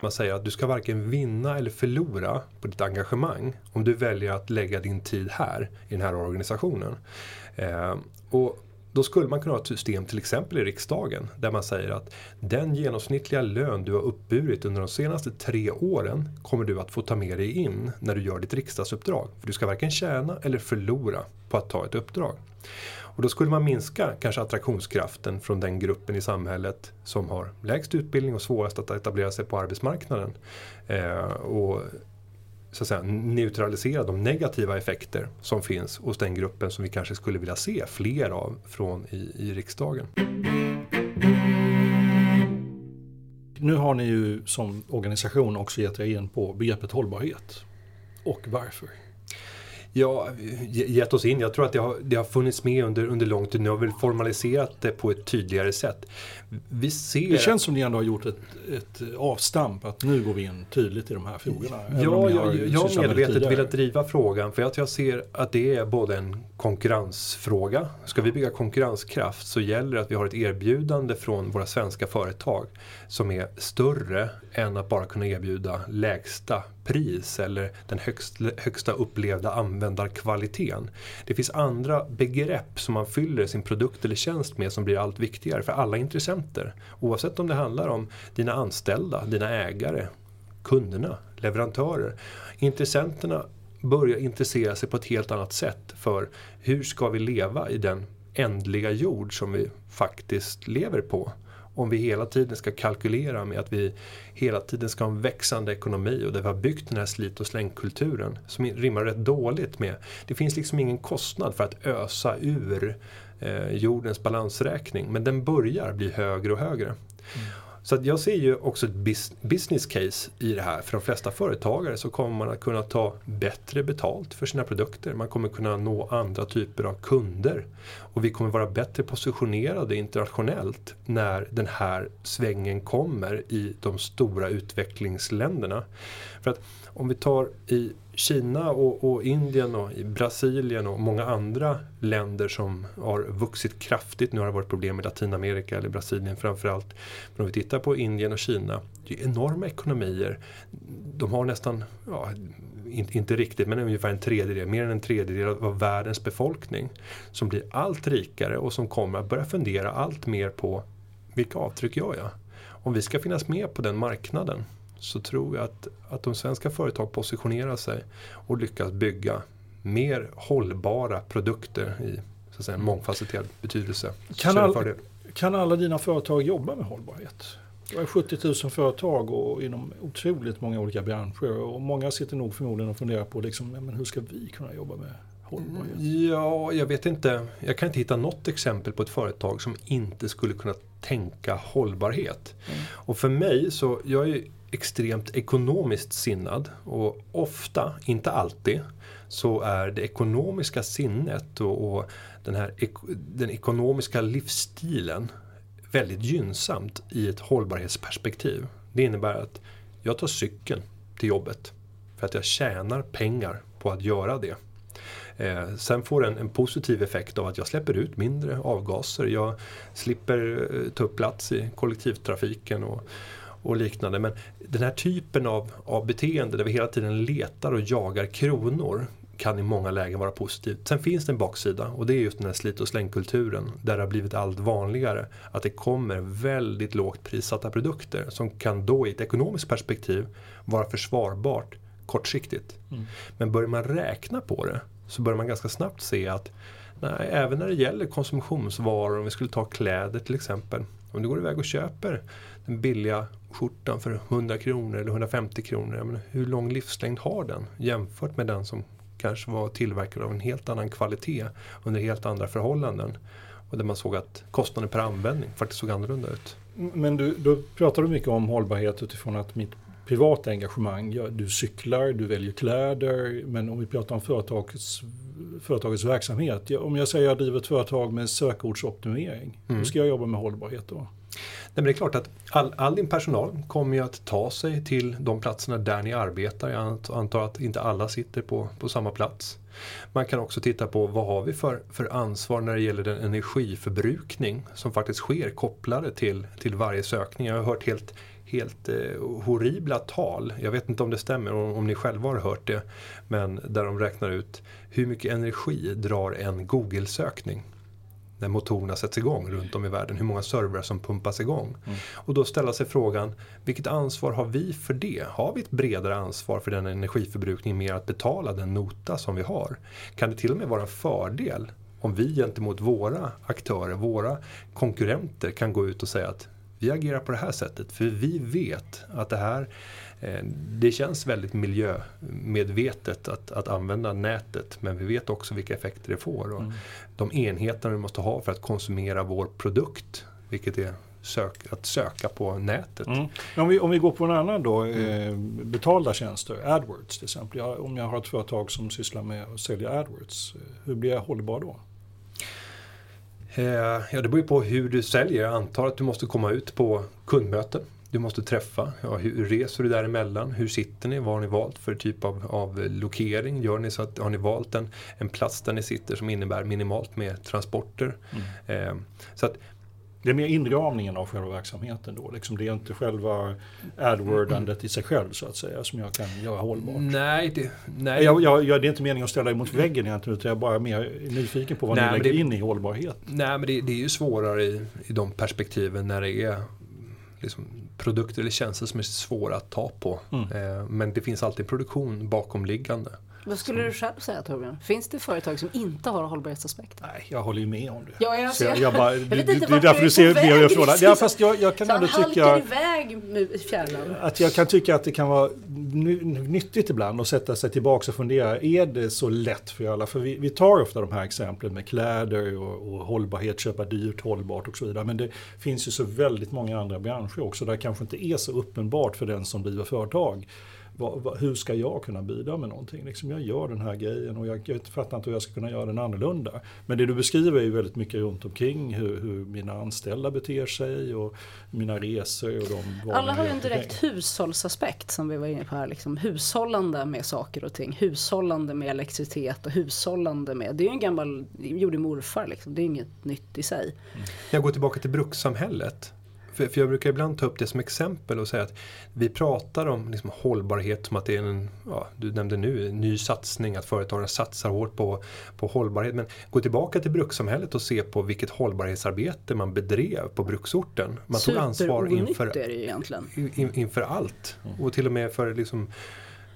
Man säger att du ska varken vinna eller förlora på ditt engagemang om du väljer att lägga din tid här i den här organisationen. Eh, och då skulle man kunna ha ett system till exempel i riksdagen där man säger att den genomsnittliga lön du har uppburit under de senaste tre åren kommer du att få ta med dig in när du gör ditt riksdagsuppdrag. För du ska varken tjäna eller förlora på att ta ett uppdrag. Och då skulle man minska kanske attraktionskraften från den gruppen i samhället som har lägst utbildning och svårast att etablera sig på arbetsmarknaden. Eh, och så att säga, neutralisera de negativa effekter som finns hos den gruppen som vi kanske skulle vilja se fler av från i, i riksdagen. Nu har ni ju som organisation också gett er in på begreppet hållbarhet. Och varför? Ja, gett oss in. Jag tror att det har, det har funnits med under, under lång tid. Nu har vi formaliserat det på ett tydligare sätt. Vi ser... Det känns som ni ändå har gjort ett, ett avstamp att nu går vi in tydligt i de här frågorna. Ja, jag, jag har medvetet velat driva frågan för att jag ser att det är både en konkurrensfråga. Ska vi bygga konkurrenskraft så gäller det att vi har ett erbjudande från våra svenska företag som är större än att bara kunna erbjuda lägsta pris eller den högst, högsta upplevda användarkvaliteten. Det finns andra begrepp som man fyller sin produkt eller tjänst med som blir allt viktigare för alla intressenter. Oavsett om det handlar om dina anställda, dina ägare, kunderna, leverantörer. Intressenterna börjar intressera sig på ett helt annat sätt för hur ska vi leva i den ändliga jord som vi faktiskt lever på om vi hela tiden ska kalkylera med att vi hela tiden ska ha en växande ekonomi och där vi har byggt den här slit och slängkulturen som rimmar rätt dåligt med. Det finns liksom ingen kostnad för att ösa ur eh, jordens balansräkning men den börjar bli högre och högre. Mm. Så att jag ser ju också ett business case i det här. För de flesta företagare så kommer man att kunna ta bättre betalt för sina produkter. Man kommer kunna nå andra typer av kunder. Och vi kommer vara bättre positionerade internationellt när den här svängen kommer i de stora utvecklingsländerna. För att om vi tar i Kina och, och, Indien och i Brasilien och många andra länder som har vuxit kraftigt. Nu har det varit problem i Latinamerika eller Brasilien framförallt. Men om vi tittar på Indien och Kina. Det är enorma ekonomier. De har nästan, ja, inte riktigt men ungefär en tredjedel, mer än en tredjedel av världens befolkning. Som blir allt rikare och som kommer att börja fundera allt mer på vilka avtryck gör jag? Om vi ska finnas med på den marknaden så tror jag att, att de svenska företag positionerar sig och lyckas bygga mer hållbara produkter i så att säga, en mångfacetterad betydelse. Kan, all, kan alla dina företag jobba med hållbarhet? Det är 70 000 företag och inom otroligt många olika branscher och många sitter nog förmodligen och funderar på liksom, men hur ska vi kunna jobba med hållbarhet? Ja, jag vet inte. Jag kan inte hitta något exempel på ett företag som inte skulle kunna tänka hållbarhet. Mm. Och för mig så, jag är extremt ekonomiskt sinnad och ofta, inte alltid, så är det ekonomiska sinnet och, och den här den ekonomiska livsstilen väldigt gynnsamt i ett hållbarhetsperspektiv. Det innebär att jag tar cykeln till jobbet för att jag tjänar pengar på att göra det. Eh, sen får den en, en, positiv effekt av att jag släpper ut mindre avgaser. Jag slipper eh, ta upp plats i kollektivtrafiken och, och liknande. Men den här typen av, av beteende där vi hela tiden letar och jagar kronor kan i många lägen vara positivt. Sen finns det en baksida och det är just den här slit och slängkulturen där det har blivit allt vanligare att det kommer väldigt lågt prissatta produkter som kan då i ett ekonomiskt perspektiv vara försvarbart kortsiktigt. Mm. Men börjar man räkna på det så börjar man ganska snabbt se att nej, även när det gäller konsumtionsvaror, om vi skulle ta kläder till exempel. Om du går iväg och köper den billiga skjortan för 100 kronor eller 150 kronor. Men hur lång livslängd har den jämfört med den som kanske var tillverkad av en helt annan kvalitet under helt andra förhållanden. Och där man såg att kostnaden per användning faktiskt såg annorlunda ut. Men du, då pratar du mycket om hållbarhet utifrån att mitt privata engagemang, du cyklar, du väljer kläder, men om vi pratar om företagets, företagets verksamhet. Om jag säger att jag driver ett företag med sökordsoptimering, mm. hur ska jag jobba med hållbarhet då? Nej, men det är klart att all, all, din personal kommer ju att ta sig till de platserna där ni arbetar. Jag antar att inte alla sitter på, på samma plats. Man kan också titta på vad har vi för, för ansvar när det gäller den energiförbrukning som faktiskt sker kopplade till, till varje sökning. Jag har hört helt, helt eh, horribla tal. Jag vet inte om det stämmer, om, om ni själva har hört det. Men där de räknar ut hur mycket energi drar en Google-sökning när motorerna sätts igång runt om i världen, hur många servrar som pumpas igång. Mm. Och då ställa sig frågan, vilket ansvar har vi för det? Har vi ett bredare ansvar för den energiförbrukningen mer att betala den nota som vi har? Kan det till och med vara en fördel om vi gentemot våra aktörer, våra konkurrenter kan gå ut och säga att vi agerar på det här sättet för vi vet att det här det känns väldigt miljömedvetet att, att använda nätet men vi vet också vilka effekter det får. Och mm. De enheter vi måste ha för att konsumera vår produkt, vilket är sök, att söka på nätet. Mm. Om, vi, om vi går på en annan då, mm. eh, betalda tjänster, AdWords till exempel. Jag, om jag har ett företag som sysslar med att sälja AdWords, eh, hur blir jag hållbar då? Eh, ja, det beror ju på hur du säljer. Jag antar att du måste komma ut på kundmöten du måste träffa. Ja, hur reser du däremellan? Hur sitter ni? Vad har ni valt för typ av, av lokering? Gör ni så att, har ni valt en, en plats där ni sitter som innebär minimalt med transporter? Mm. Eh, så att, det är mer inramningen av själva verksamheten då? Liksom det är inte själva AdWordandet i sig själv så att säga som jag kan göra hållbart? Nej, det, nej. Jag, jag, jag, det är inte meningen att ställa dig mot väggen egentligen utan jag är bara mer nyfiken på vad nej, ni lägger det, in i hållbarhet. Nej, men det, det är ju svårare i, i de perspektiven när det är liksom produkter eller tjänster som är svåra att ta på. Mm. Eh, men det finns alltid produktion bakomliggande. Vad skulle du själv säga Torbjörn? Finns det företag som inte har hållbarhetsaspekter? Nej, jag håller ju med om det. Ja, jag, ser, jag, jag, bara, jag inte det är därför du ser det jag frågar. Ja, fast jag, jag kan så ändå tycka... iväg i fjärran. Att jag kan tycka att det kan vara nyttigt ibland att sätta sig tillbaka och fundera. Är det så lätt för alla? För vi, vi tar ofta de här exemplen med kläder och, och hållbarhet, köpa dyrt, hållbart och så vidare. Men det finns ju så väldigt många andra branscher också där det kanske inte är så uppenbart för den som driver företag vad, vad, hur ska jag kunna bidra med någonting? Liksom jag gör den här grejen och jag, jag fattar inte hur jag ska kunna göra den annorlunda. Men det du beskriver är ju väldigt mycket runt omkring hur, hur mina anställda beter sig och mina resor. Och de Alla har ju en direkt hushållsaspekt som vi var inne på här. Liksom. Hushållande med saker och ting. Hushållande med elektricitet och hushållande med, det är ju en gammal, gjorde morfar liksom. Det är inget nytt i sig. Mm. Jag går tillbaka till brukssamhället. För, för jag brukar ibland ta upp det som exempel och säga att vi pratar om liksom hållbarhet som att det är en, ja, du nämnde nu, en ny satsning, att företagen satsar hårt på, på hållbarhet. Men gå tillbaka till brukssamhället och se på vilket hållbarhetsarbete man bedrev på bruksorten. Man tog ansvar inför, in, inför allt. Och till och med för liksom,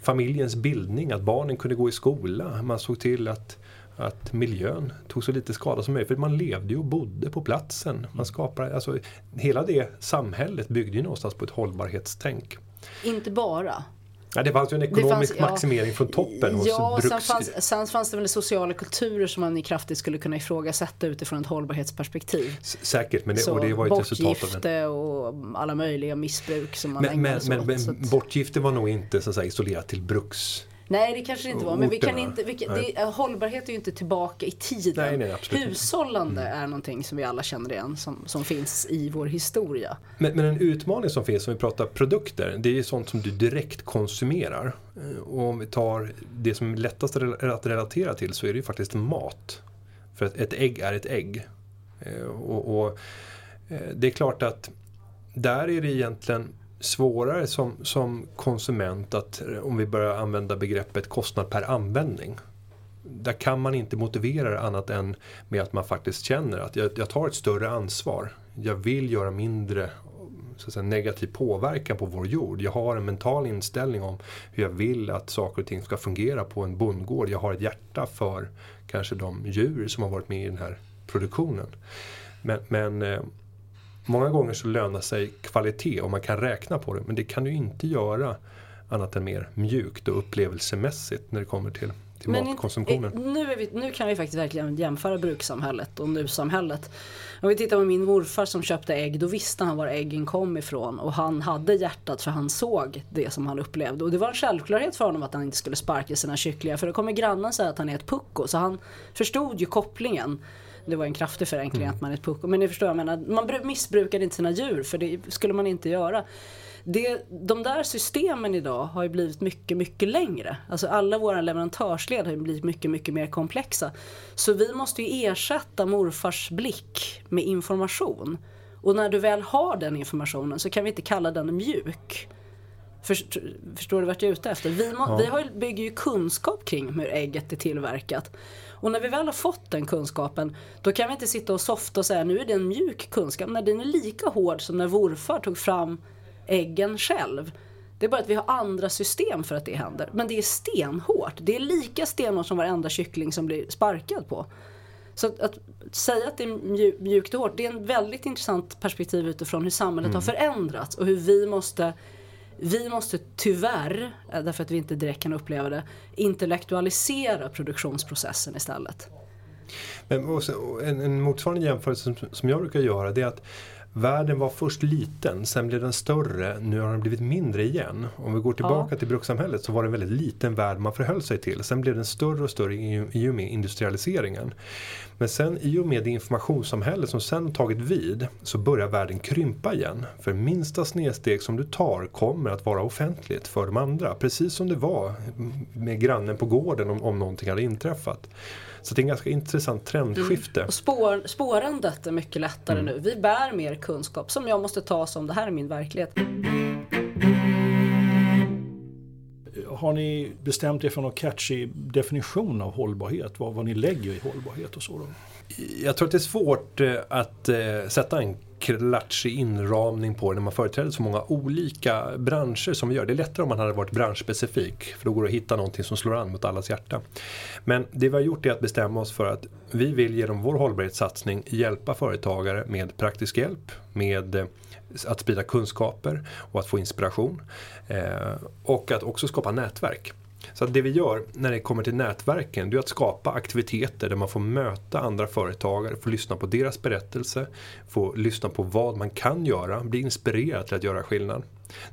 familjens bildning, att barnen kunde gå i skola. Man såg till att att miljön tog så lite skada som möjligt. För man levde ju och bodde på platsen. Man skapade, alltså, hela det samhället byggde ju någonstans på ett hållbarhetstänk. Inte bara. Ja, det fanns ju en ekonomisk fanns, maximering ja, från toppen hos Ja, bruks... sen, fanns, sen fanns det väl sociala kulturer som man kraftigt skulle kunna ifrågasätta utifrån ett hållbarhetsperspektiv. S säkert, men det, och det var ju ett resultat av det. och alla möjliga missbruk som man men, ägnade men, sig men, åt. Men bortgifte var nog inte så att säga, isolerat till bruks Nej det kanske det inte var. Men vi kan inte, vi kan, det, hållbarhet är ju inte tillbaka i tiden. Nej, nej, Hushållande mm. är någonting som vi alla känner igen som, som finns i vår historia. Men, men en utmaning som finns om vi pratar produkter det är sånt som du direkt konsumerar. Eh, och om vi tar det som är lättast att relatera till så är det ju faktiskt mat. För att ett ägg är ett ägg. Eh, och, och eh, det är klart att där är det egentligen svårare som, som konsument att, om vi börjar använda begreppet kostnad per användning. Där kan man inte motivera det annat än med att man faktiskt känner att jag, jag tar ett större ansvar. Jag vill göra mindre så att säga, negativ påverkan på vår jord. Jag har en mental inställning om hur jag vill att saker och ting ska fungera på en bondgård. Jag har ett hjärta för kanske de djur som har varit med i den här produktionen. Men, men eh, Många gånger så lönar sig kvalitet och man kan räkna på det men det kan du inte göra annat än mer mjukt och upplevelsemässigt när det kommer till, till men matkonsumtionen. In, nu, vi, nu, kan vi faktiskt verkligen jämföra brukssamhället och nusamhället. Om vi tittar på min morfar som köpte ägg, då visste han var äggen kom ifrån och han hade hjärtat för han såg det som han upplevde. Och det var en självklarhet för honom att han inte skulle sparka sina kycklingar för då kommer grannen säga att han är ett pucko. Så han förstod ju kopplingen. Det var en kraftig förenkling mm. att man är ett pucko. Men ni förstår, jag menar, man missbrukar inte sina djur för det skulle man inte göra. Det, de där systemen idag har ju blivit mycket, mycket längre. Alltså alla våra leverantörsled har ju blivit mycket, mycket mer komplexa. Så vi måste ju ersätta morfars blick med information. Och när du väl har den informationen så kan vi inte kalla den mjuk. Förstår, förstår du vart jag är ute efter? Vi, må, ja. vi har, bygger ju kunskap kring hur ägget är tillverkat. Och när vi väl har fått den kunskapen då kan vi inte sitta och softa och säga nu är det en mjuk kunskap. När den är lika hård som när Vorfar tog fram äggen själv. Det är bara att vi har andra system för att det händer. Men det är stenhårt. Det är lika stenhårt som varenda kyckling som blir sparkad på. Så att, att säga att det är mjukt och hårt, det är en väldigt intressant perspektiv utifrån hur samhället mm. har förändrats och hur vi måste vi måste tyvärr, eh, därför att vi inte direkt kan uppleva det, intellektualisera produktionsprocessen istället. Men en, en motsvarande jämförelse som, som jag brukar göra det är att Världen var först liten, sen blev den större, nu har den blivit mindre igen. Om vi går tillbaka ja. till brukssamhället så var det en väldigt liten värld man förhöll sig till. Sen blev den större och större i och med industrialiseringen. Men sen i och med det informationssamhälle som sen tagit vid så börjar världen krympa igen. För minsta snedsteg som du tar kommer att vara offentligt för de andra. Precis som det var med grannen på gården om, om någonting hade inträffat. Så det är en ganska intressant trendskifte. Mm. Och spår, spårandet är mycket lättare mm. nu. Vi bär mer kunskap som jag måste ta som det här är min verklighet. Har ni bestämt er för någon catchy definition av hållbarhet? Vad, vad ni lägger i hållbarhet och så? Då? Jag tror att det är svårt eh, att eh, sätta en klatschig inramning på det när man företräder så många olika branscher som vi gör. Det är lättare om man hade varit branschspecifik för då går det att hitta någonting som slår an mot allas hjärta. Men det vi har gjort är att bestämma oss för att vi vill genom vår hållbarhetssatsning hjälpa företagare med praktisk hjälp, med eh, att sprida kunskaper och att få inspiration. Eh, och att också skapa nätverk. Så det vi gör när det kommer till nätverken, det är att skapa aktiviteter där man får möta andra företagare, få lyssna på deras berättelse, få lyssna på vad man kan göra, bli inspirerad till att göra skillnad.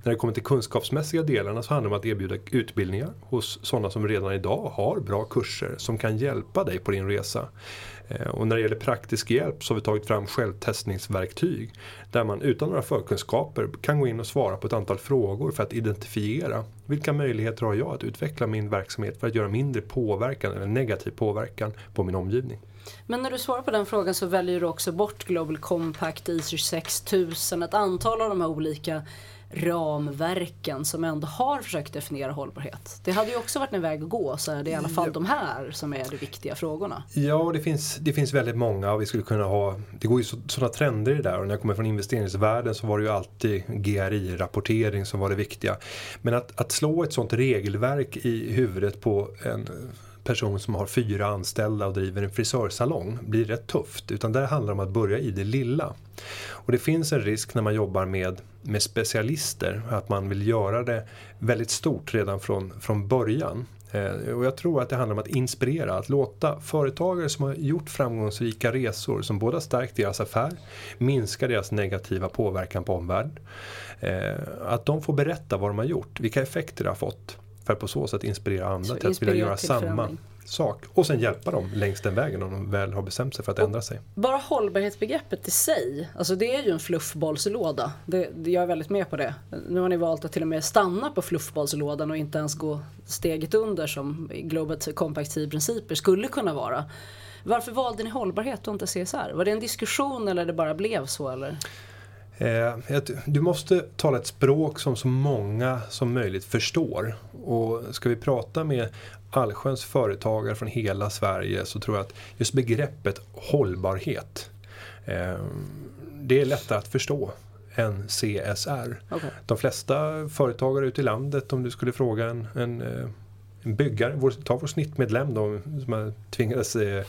När det kommer till kunskapsmässiga delarna så handlar det om att erbjuda utbildningar hos sådana som redan idag har bra kurser som kan hjälpa dig på din resa. Eh, och när det gäller praktisk hjälp så har vi tagit fram självtestningsverktyg där man utan några förkunskaper kan gå in och svara på ett antal frågor för att identifiera vilka möjligheter har jag att utveckla min verksamhet för att göra mindre påverkan eller negativ påverkan på min omgivning. Men när du svarar på den frågan så väljer du också bort Global Compact, ISO 6000, ett antal av de här olika ramverken som ändå har försökt definiera hållbarhet. Det hade ju också varit en väg att gå så är det i alla fall ja. de här som är de viktiga frågorna. Ja, det finns, det finns väldigt många och vi skulle kunna ha, det går ju sådana trender i det där och när jag kommer från investeringsvärlden så var det ju alltid GRI-rapportering som var det viktiga. Men att, att slå ett sånt regelverk i huvudet på en person som har fyra anställda och driver en frisörsalong blir rätt tufft. Utan där handlar det om att börja i det lilla. Och det finns en risk när man jobbar med, med specialister att man vill göra det väldigt stort redan från, från början. Eh, och jag tror att det handlar om att inspirera, att låta företagare som har gjort framgångsrika resor som både har stärkt deras affär, minskar deras negativa påverkan på omvärlden. Eh, att de får berätta vad de har gjort, vilka effekter det har fått. För att på så sätt inspirera andra så till att vilja göra samma förändring. sak. Och sen hjälpa dem längs den vägen om de väl har bestämt sig för att och ändra sig. Bara hållbarhetsbegreppet i sig, alltså det är ju en fluffbollslåda. Det, jag är väldigt med på det. Nu har ni valt att till och med stanna på fluffbollslådan och inte ens gå steget under som Global Compact-principer skulle kunna vara. Varför valde ni hållbarhet och inte CSR? Var det en diskussion eller det bara blev så? Eller? Eh, du måste tala ett språk som så många som möjligt förstår. Och ska vi prata med allsköns företagare från hela Sverige så tror jag att just begreppet hållbarhet eh, det är lättare att förstå än CSR. Okay. De flesta företagare ute i landet, om du skulle fråga en, en eh, en byggare, vår, ta vår snittmedlem då, som man tvingades eh,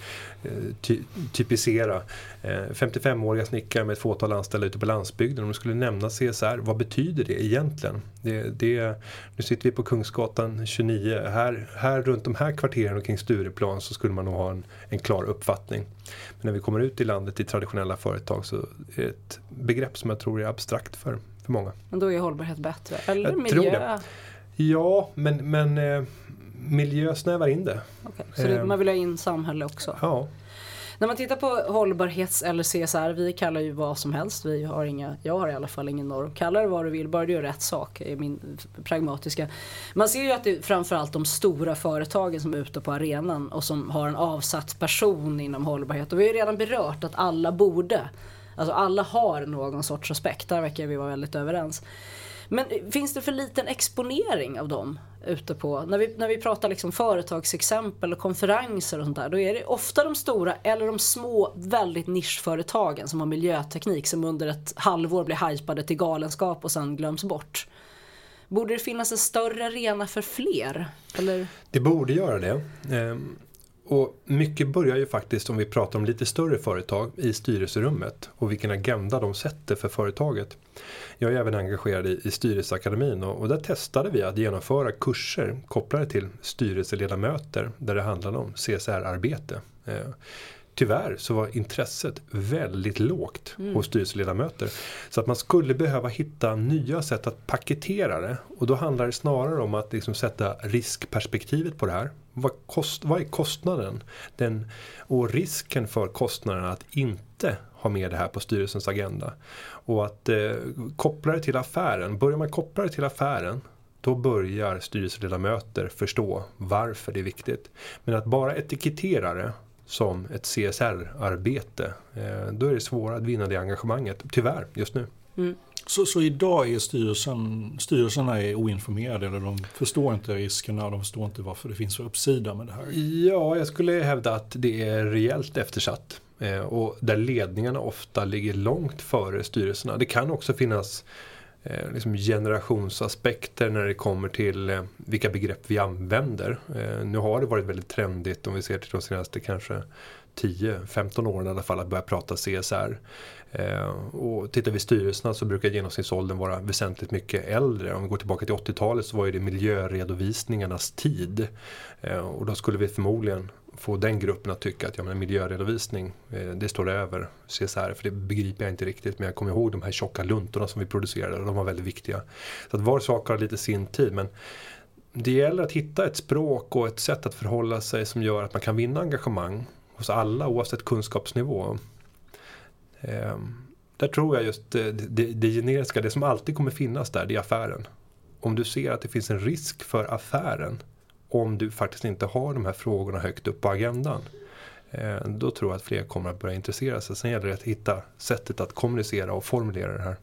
ty, typisera. Eh, 55-åriga snickare med ett fåtal anställda ute på landsbygden. Om du skulle nämna CSR, vad betyder det egentligen? Det, det, nu sitter vi på Kungsgatan 29. Här, här runt de här kvarteren och kring Stureplan så skulle man nog ha en, en klar uppfattning. Men när vi kommer ut i landet i traditionella företag så är det ett begrepp som jag tror är abstrakt för, för många. Men då är hållbarhet bättre? Eller jag miljö? Ja, men, men eh, miljö snävar in det. Okay, så det, man vill ha in samhälle också? Ja. När man tittar på hållbarhets eller CSR, vi kallar ju vad som helst. Vi har inga, jag har i alla fall ingen norm. Kalla det vad du vill, bara du gör rätt sak. är min pragmatiska. Man ser ju att det är framförallt de stora företagen som är ute på arenan och som har en avsatt person inom hållbarhet. Och vi har ju redan berört att alla borde, alltså alla har någon sorts aspekt. Där verkar vi vara väldigt överens. Men eh, finns det för liten exponering av dem ute på, när vi, när vi pratar liksom företagsexempel och konferenser och sånt där, då är det ofta de stora eller de små väldigt nischföretagen som har miljöteknik som under ett halvår blir hypade till galenskap och sen glöms bort. Borde det finnas en större arena för fler? Eller? Det borde göra det. Ehm, och mycket börjar ju faktiskt om vi pratar om lite större företag i styrelserummet och vilken agenda de sätter för företaget. Jag är även engagerad i, i Styrelseakademin och, och där testade vi att genomföra kurser kopplade till styrelseledamöter där det handlade om CSR-arbete. Eh, tyvärr så var intresset väldigt lågt mm. hos styrelseledamöter. Så att man skulle behöva hitta nya sätt att paketera det. Och då handlar det snarare om att liksom sätta riskperspektivet på det här. Vad, kost, vad är kostnaden? Den, och risken för kostnaden att inte ha med det här på styrelsens agenda. Och att eh, koppla det till affären. Börjar man koppla det till affären då börjar styrelseledamöter förstå varför det är viktigt. Men att bara etikettera det som ett CSR-arbete, eh, då är det svårare att vinna det engagemanget, tyvärr, just nu. Mm. Så, så idag är styrelsen, styrelserna är oinformerade eller de förstår inte riskerna och de förstår inte varför det finns för uppsida med det här? Ja, jag skulle hävda att det är rejält eftersatt. Eh, och där ledningarna ofta ligger långt före styrelserna. Det kan också finnas eh, liksom generationsaspekter när det kommer till eh, vilka begrepp vi använder. Eh, nu har det varit väldigt trendigt om vi ser till de senaste kanske 10-15 åren i alla fall att börja prata CSR. Eh, och tittar vi styrelserna så brukar genomsnittsåldern vara väsentligt mycket äldre. Om vi går tillbaka till 80-talet så var det miljöredovisningarnas tid. Eh, och då skulle vi förmodligen få den gruppen att tycka att ja, men miljöredovisning, eh, det står över CSR. För det begriper jag inte riktigt. Men jag kommer ihåg de här tjocka luntorna som vi producerade. De var väldigt viktiga. Så att var sak har lite sin tid. Men det gäller att hitta ett språk och ett sätt att förhålla sig som gör att man kan vinna engagemang hos alla oavsett kunskapsnivå. Ehm, där tror jag just eh, det, det, det generiska, det som alltid kommer finnas där, det är affären. Om du ser att det finns en risk för affären om du faktiskt inte har de här frågorna högt upp på agendan. Eh, då tror jag att fler kommer att börja intressera sig. Sen gäller det att hitta sättet att kommunicera och formulera det här.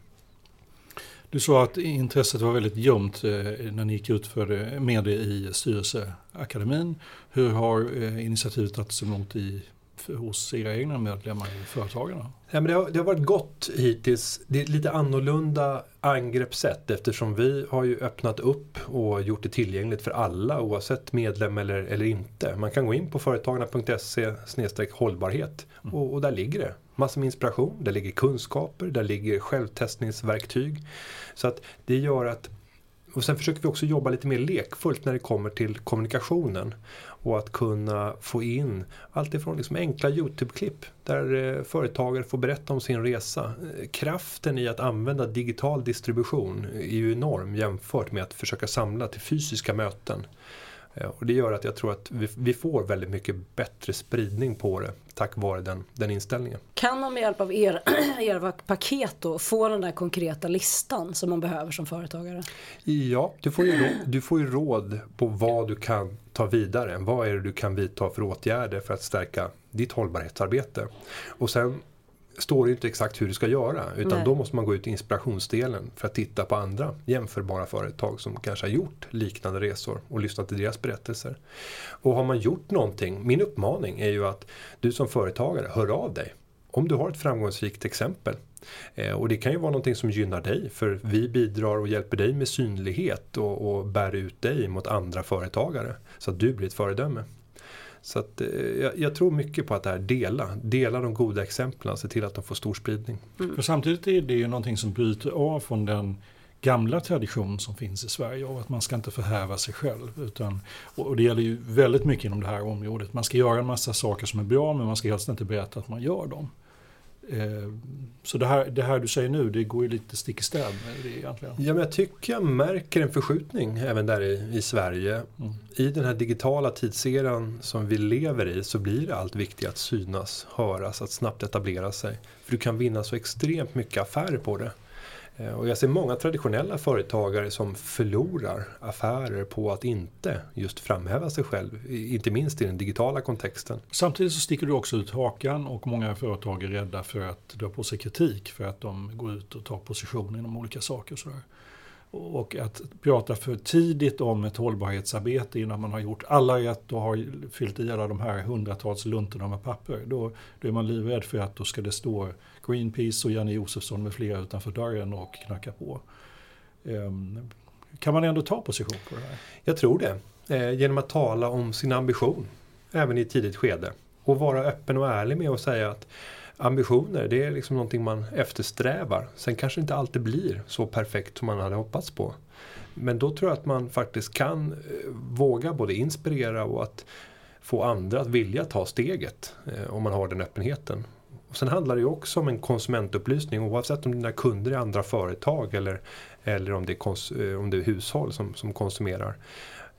Du sa att intresset var väldigt ljumt eh, när ni gick ut för, med det i Styrelseakademin. Hur har initiativet tagits emot i hos era egna medlemmar i Företagarna? Ja, men det, har, det har varit gott hittills. Det är ett lite annorlunda angreppssätt eftersom vi har ju öppnat upp och gjort det tillgängligt för alla oavsett medlem eller, eller inte. Man kan gå in på företagarna.se hållbarhet mm. och, och, där ligger det. massor med inspiration, där ligger kunskaper, där ligger självtestningsverktyg. Så att det gör att och sen försöker vi också jobba lite mer lekfullt när det kommer till kommunikationen. Och att kunna få in allt ifrån liksom enkla Youtube-klipp där eh, företagare får berätta om sin resa. Eh, kraften i att använda digital distribution är ju enorm jämfört med att försöka samla till fysiska möten. Eh, och det gör att jag tror att vi, vi, får väldigt mycket bättre spridning på det tack vare den, den inställningen. Kan man med hjälp av er, <clears throat> era paket då få den där konkreta listan som man behöver som företagare? Ja, du får ju råd, du får ju råd på vad du kan ta vidare. Vad är det du kan vidta för åtgärder för att stärka ditt hållbarhetsarbete? Och sen står det inte exakt hur du ska göra. Utan Nej. då måste man gå ut i inspirationsdelen för att titta på andra jämförbara företag som kanske har gjort liknande resor och lyssnat till deras berättelser. Och har man gjort någonting, min uppmaning är ju att du som företagare, hör av dig. Om du har ett framgångsrikt exempel. Eh, och det kan ju vara någonting som gynnar dig för vi bidrar och hjälper dig med synlighet och, och bär ut dig mot andra företagare. Så att du blir ett föredöme. Så att, eh, jag, jag, tror mycket på att det här dela, dela de goda exemplen, se till att de får stor spridning. Mm. För samtidigt är det ju någonting som bryter av från den gamla tradition som finns i Sverige av att man ska inte förhäva sig själv. Utan, och det gäller ju väldigt mycket inom det här området. Man ska göra en massa saker som är bra men man ska helst inte berätta att man gör dem. Eh, så det här, det här du säger nu, det går ju lite stick i stäv med det egentligen. Ja, men jag tycker jag märker en förskjutning även där i, i Sverige. Mm. I den här digitala tidseran som vi lever i så blir det allt viktigare att synas, höras, att snabbt etablera sig. För du kan vinna så extremt mycket affärer på det. Eh, och jag ser många traditionella företagare som förlorar affärer på att inte just framhäva sig själv, inte minst i den digitala kontexten. Samtidigt så sticker du också ut hakan och många företag är rädda för att dra på sig kritik för att de går ut och tar position inom olika saker. Och sådär. Och att prata för tidigt om ett hållbarhetsarbete innan man har gjort alla rätt och har fyllt i alla de här hundratals luntorna med papper. Då, då är man livrädd för att då ska det stå Greenpeace och Janne Josefsson med flera utanför dörren och knacka på. Ehm, kan man ändå ta position på det här? Jag tror det. Eh, genom att tala om sin ambition även i ett tidigt skede. Och vara öppen och ärlig med att säga att ambitioner, det är liksom någonting man eftersträvar. Sen kanske det inte alltid blir så perfekt som man hade hoppats på. Men då tror jag att man faktiskt kan eh, våga både inspirera och att få andra att vilja ta steget eh, om man har den öppenheten. Och sen handlar det ju också om en konsumentupplysning oavsett om dina kunder är andra företag eller, eller om, det är eh, om det är hushåll som, som konsumerar.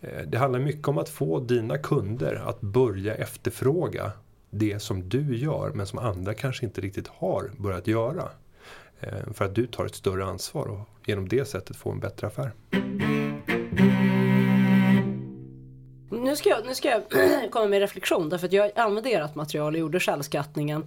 Eh, det handlar mycket om att få dina kunder att börja efterfråga det som du gör men som andra kanske inte riktigt har börjat göra. Eh, för att du tar ett större ansvar och genom det sättet får en bättre affär. Nu ska jag, nu ska jag <clears throat> komma med reflektion därför att jag använde ert material och gjorde självskattningen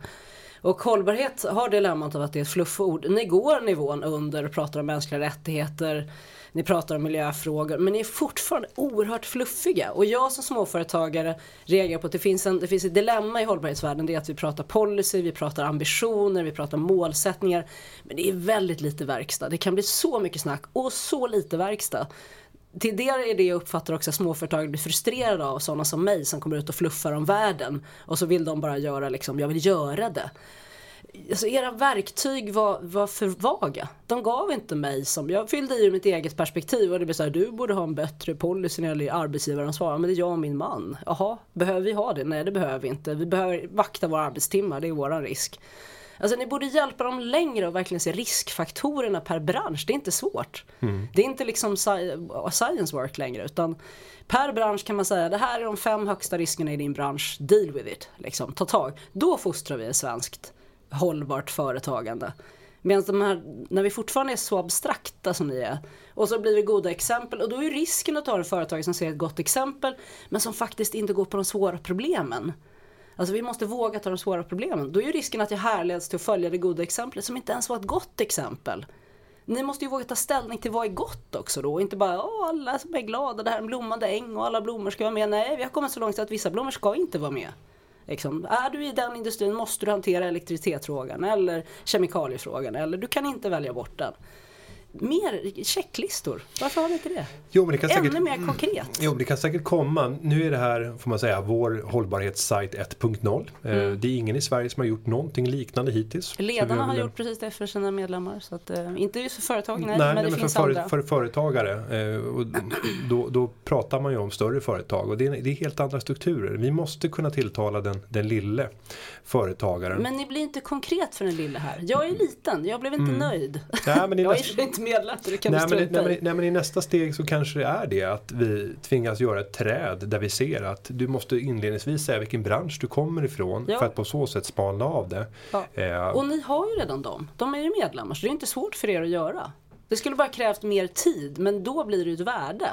och hållbarhet har dilemmat av att det är ett flufford. Ni går nivån under och pratar om mänskliga rättigheter, ni pratar om miljöfrågor men ni är fortfarande oerhört fluffiga. Och jag som småföretagare reagerar på att det finns, en, det finns ett dilemma i hållbarhetsvärlden. Det är att vi pratar policy, vi pratar ambitioner, vi pratar målsättningar. Men det är väldigt lite verkstad. Det kan bli så mycket snack och så lite verkstad till det är det jag uppfattar också att småföretag blir frustrerade av sådana som mig som kommer ut och fluffar om världen och så vill de bara göra liksom, jag vill göra det alltså era verktyg var, var för vaga. De gav inte mig som, jag fyllde i mitt eget perspektiv och det blev så här, du borde ha en bättre policy när det gäller arbetsgivaransvar. Men det är jag och min man. Jaha, behöver vi ha det? Nej det behöver vi inte. Vi behöver vakta våra arbetstimmar, det är våran risk. Alltså ni borde hjälpa dem längre och verkligen se riskfaktorerna per bransch. Det är inte svårt. Mm. Det är inte liksom science work längre utan per bransch kan man säga det här är de fem högsta riskerna i din bransch. Deal with it. Liksom, ta tag. Då fostrar vi ett svenskt hållbart företagande. Medan de här, när vi fortfarande är så abstrakta som ni är och så blir det goda exempel och då är risken att ta ett företag som ser ett gott exempel men som faktiskt inte går på de svåra problemen. Alltså vi måste våga ta de svåra problemen. Då är ju risken att jag härleds till att följa det goda exemplet som inte ens var ett gott exempel. Ni måste ju våga ta ställning till vad är gott också då. Inte bara Åh, alla som är glada, det här är en blommande äng och alla blommor ska vara med. Nej, vi har kommit så långt att vissa blommor ska inte vara med. Liksom, är du i den industrin måste du hantera elektricitetsfrågan eller kemikaliefrågan eller du kan inte välja bort den mer checklistor. Varför har vi inte det? Jo, men det kan Ännu säkert, mer konkret. Jo, det kan säkert komma. Nu är det här, får man säga, vår hållbarhetssajt 1.0. Eh, Mm. Det är ingen i Sverige som har gjort någonting liknande hittills. Ledarna har väl- gjort precis det för sina medlemmar. Så att, eh, inte just för företag, nej, Nej, men nej, det men finns för, andra. för, för företagare. Eh, och då, då pratar man ju om större företag och det är, det är helt andra strukturer. Vi måste kunna tilltala den, den lille företagaren. Men ni blir inte konkret för den lilla här. Jag är liten, jag blev inte Mm. nöjd. Nej, men i <laughs> jag är nästa- sig inte medlem, det kan Nej men, nej, men, nej men i nästa steg så kanske det är det att vi tvingas göra ett träd där vi ser att du måste inledningsvis säga vilken bransch du kommer ifrån Ja. för att på så sätt spana av det. Ja. Eh, Och ni har ju redan dem. De är ju medlemmar, så det är inte svårt för er att göra. Det skulle bara krävt mer tid, men då blir det ju ett värde.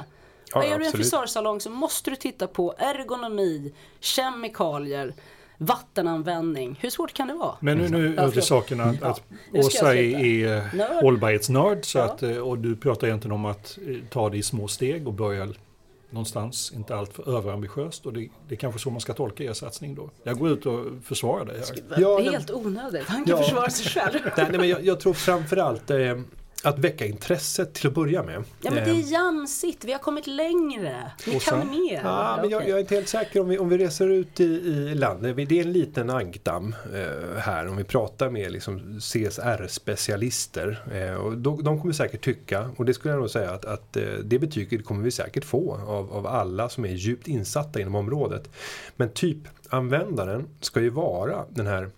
Ja, är du en absolut. frisörsalong så måste du titta på ergonomi, kemikalier, vattenanvändning. Hur svårt kan det vara? Men nu, nu över till saken att, Ja, att Åsa är, Nörd. hållbarhetsnörd så Ja. att, eh, och du pratar egentligen om att eh, ta det i små steg och börja någonstans, inte allt för överambitiöst och det, det är kanske så man ska tolka er satsning då. Jag går ut och försvarar dig här. Ja, det är helt onödigt. Han kan Ja. försvara sig själv. nej, nej, men jag, jag tror framförallt eh, att väcka intresset till att börja med. Ja men det är jamsigt, vi har kommit längre. Ni Och kan sen- mer. Ja, men jag, jag är inte helt säker om vi, om vi reser ut i, i landet. Det är en liten ankdamm eh, här om vi pratar med liksom CSR-specialister. Eh, och de kommer säkert tycka, och det skulle jag nog säga att, att eh, det betyget kommer vi säkert få av, av alla som är djupt insatta inom området. Men typ-användaren ska ju vara den här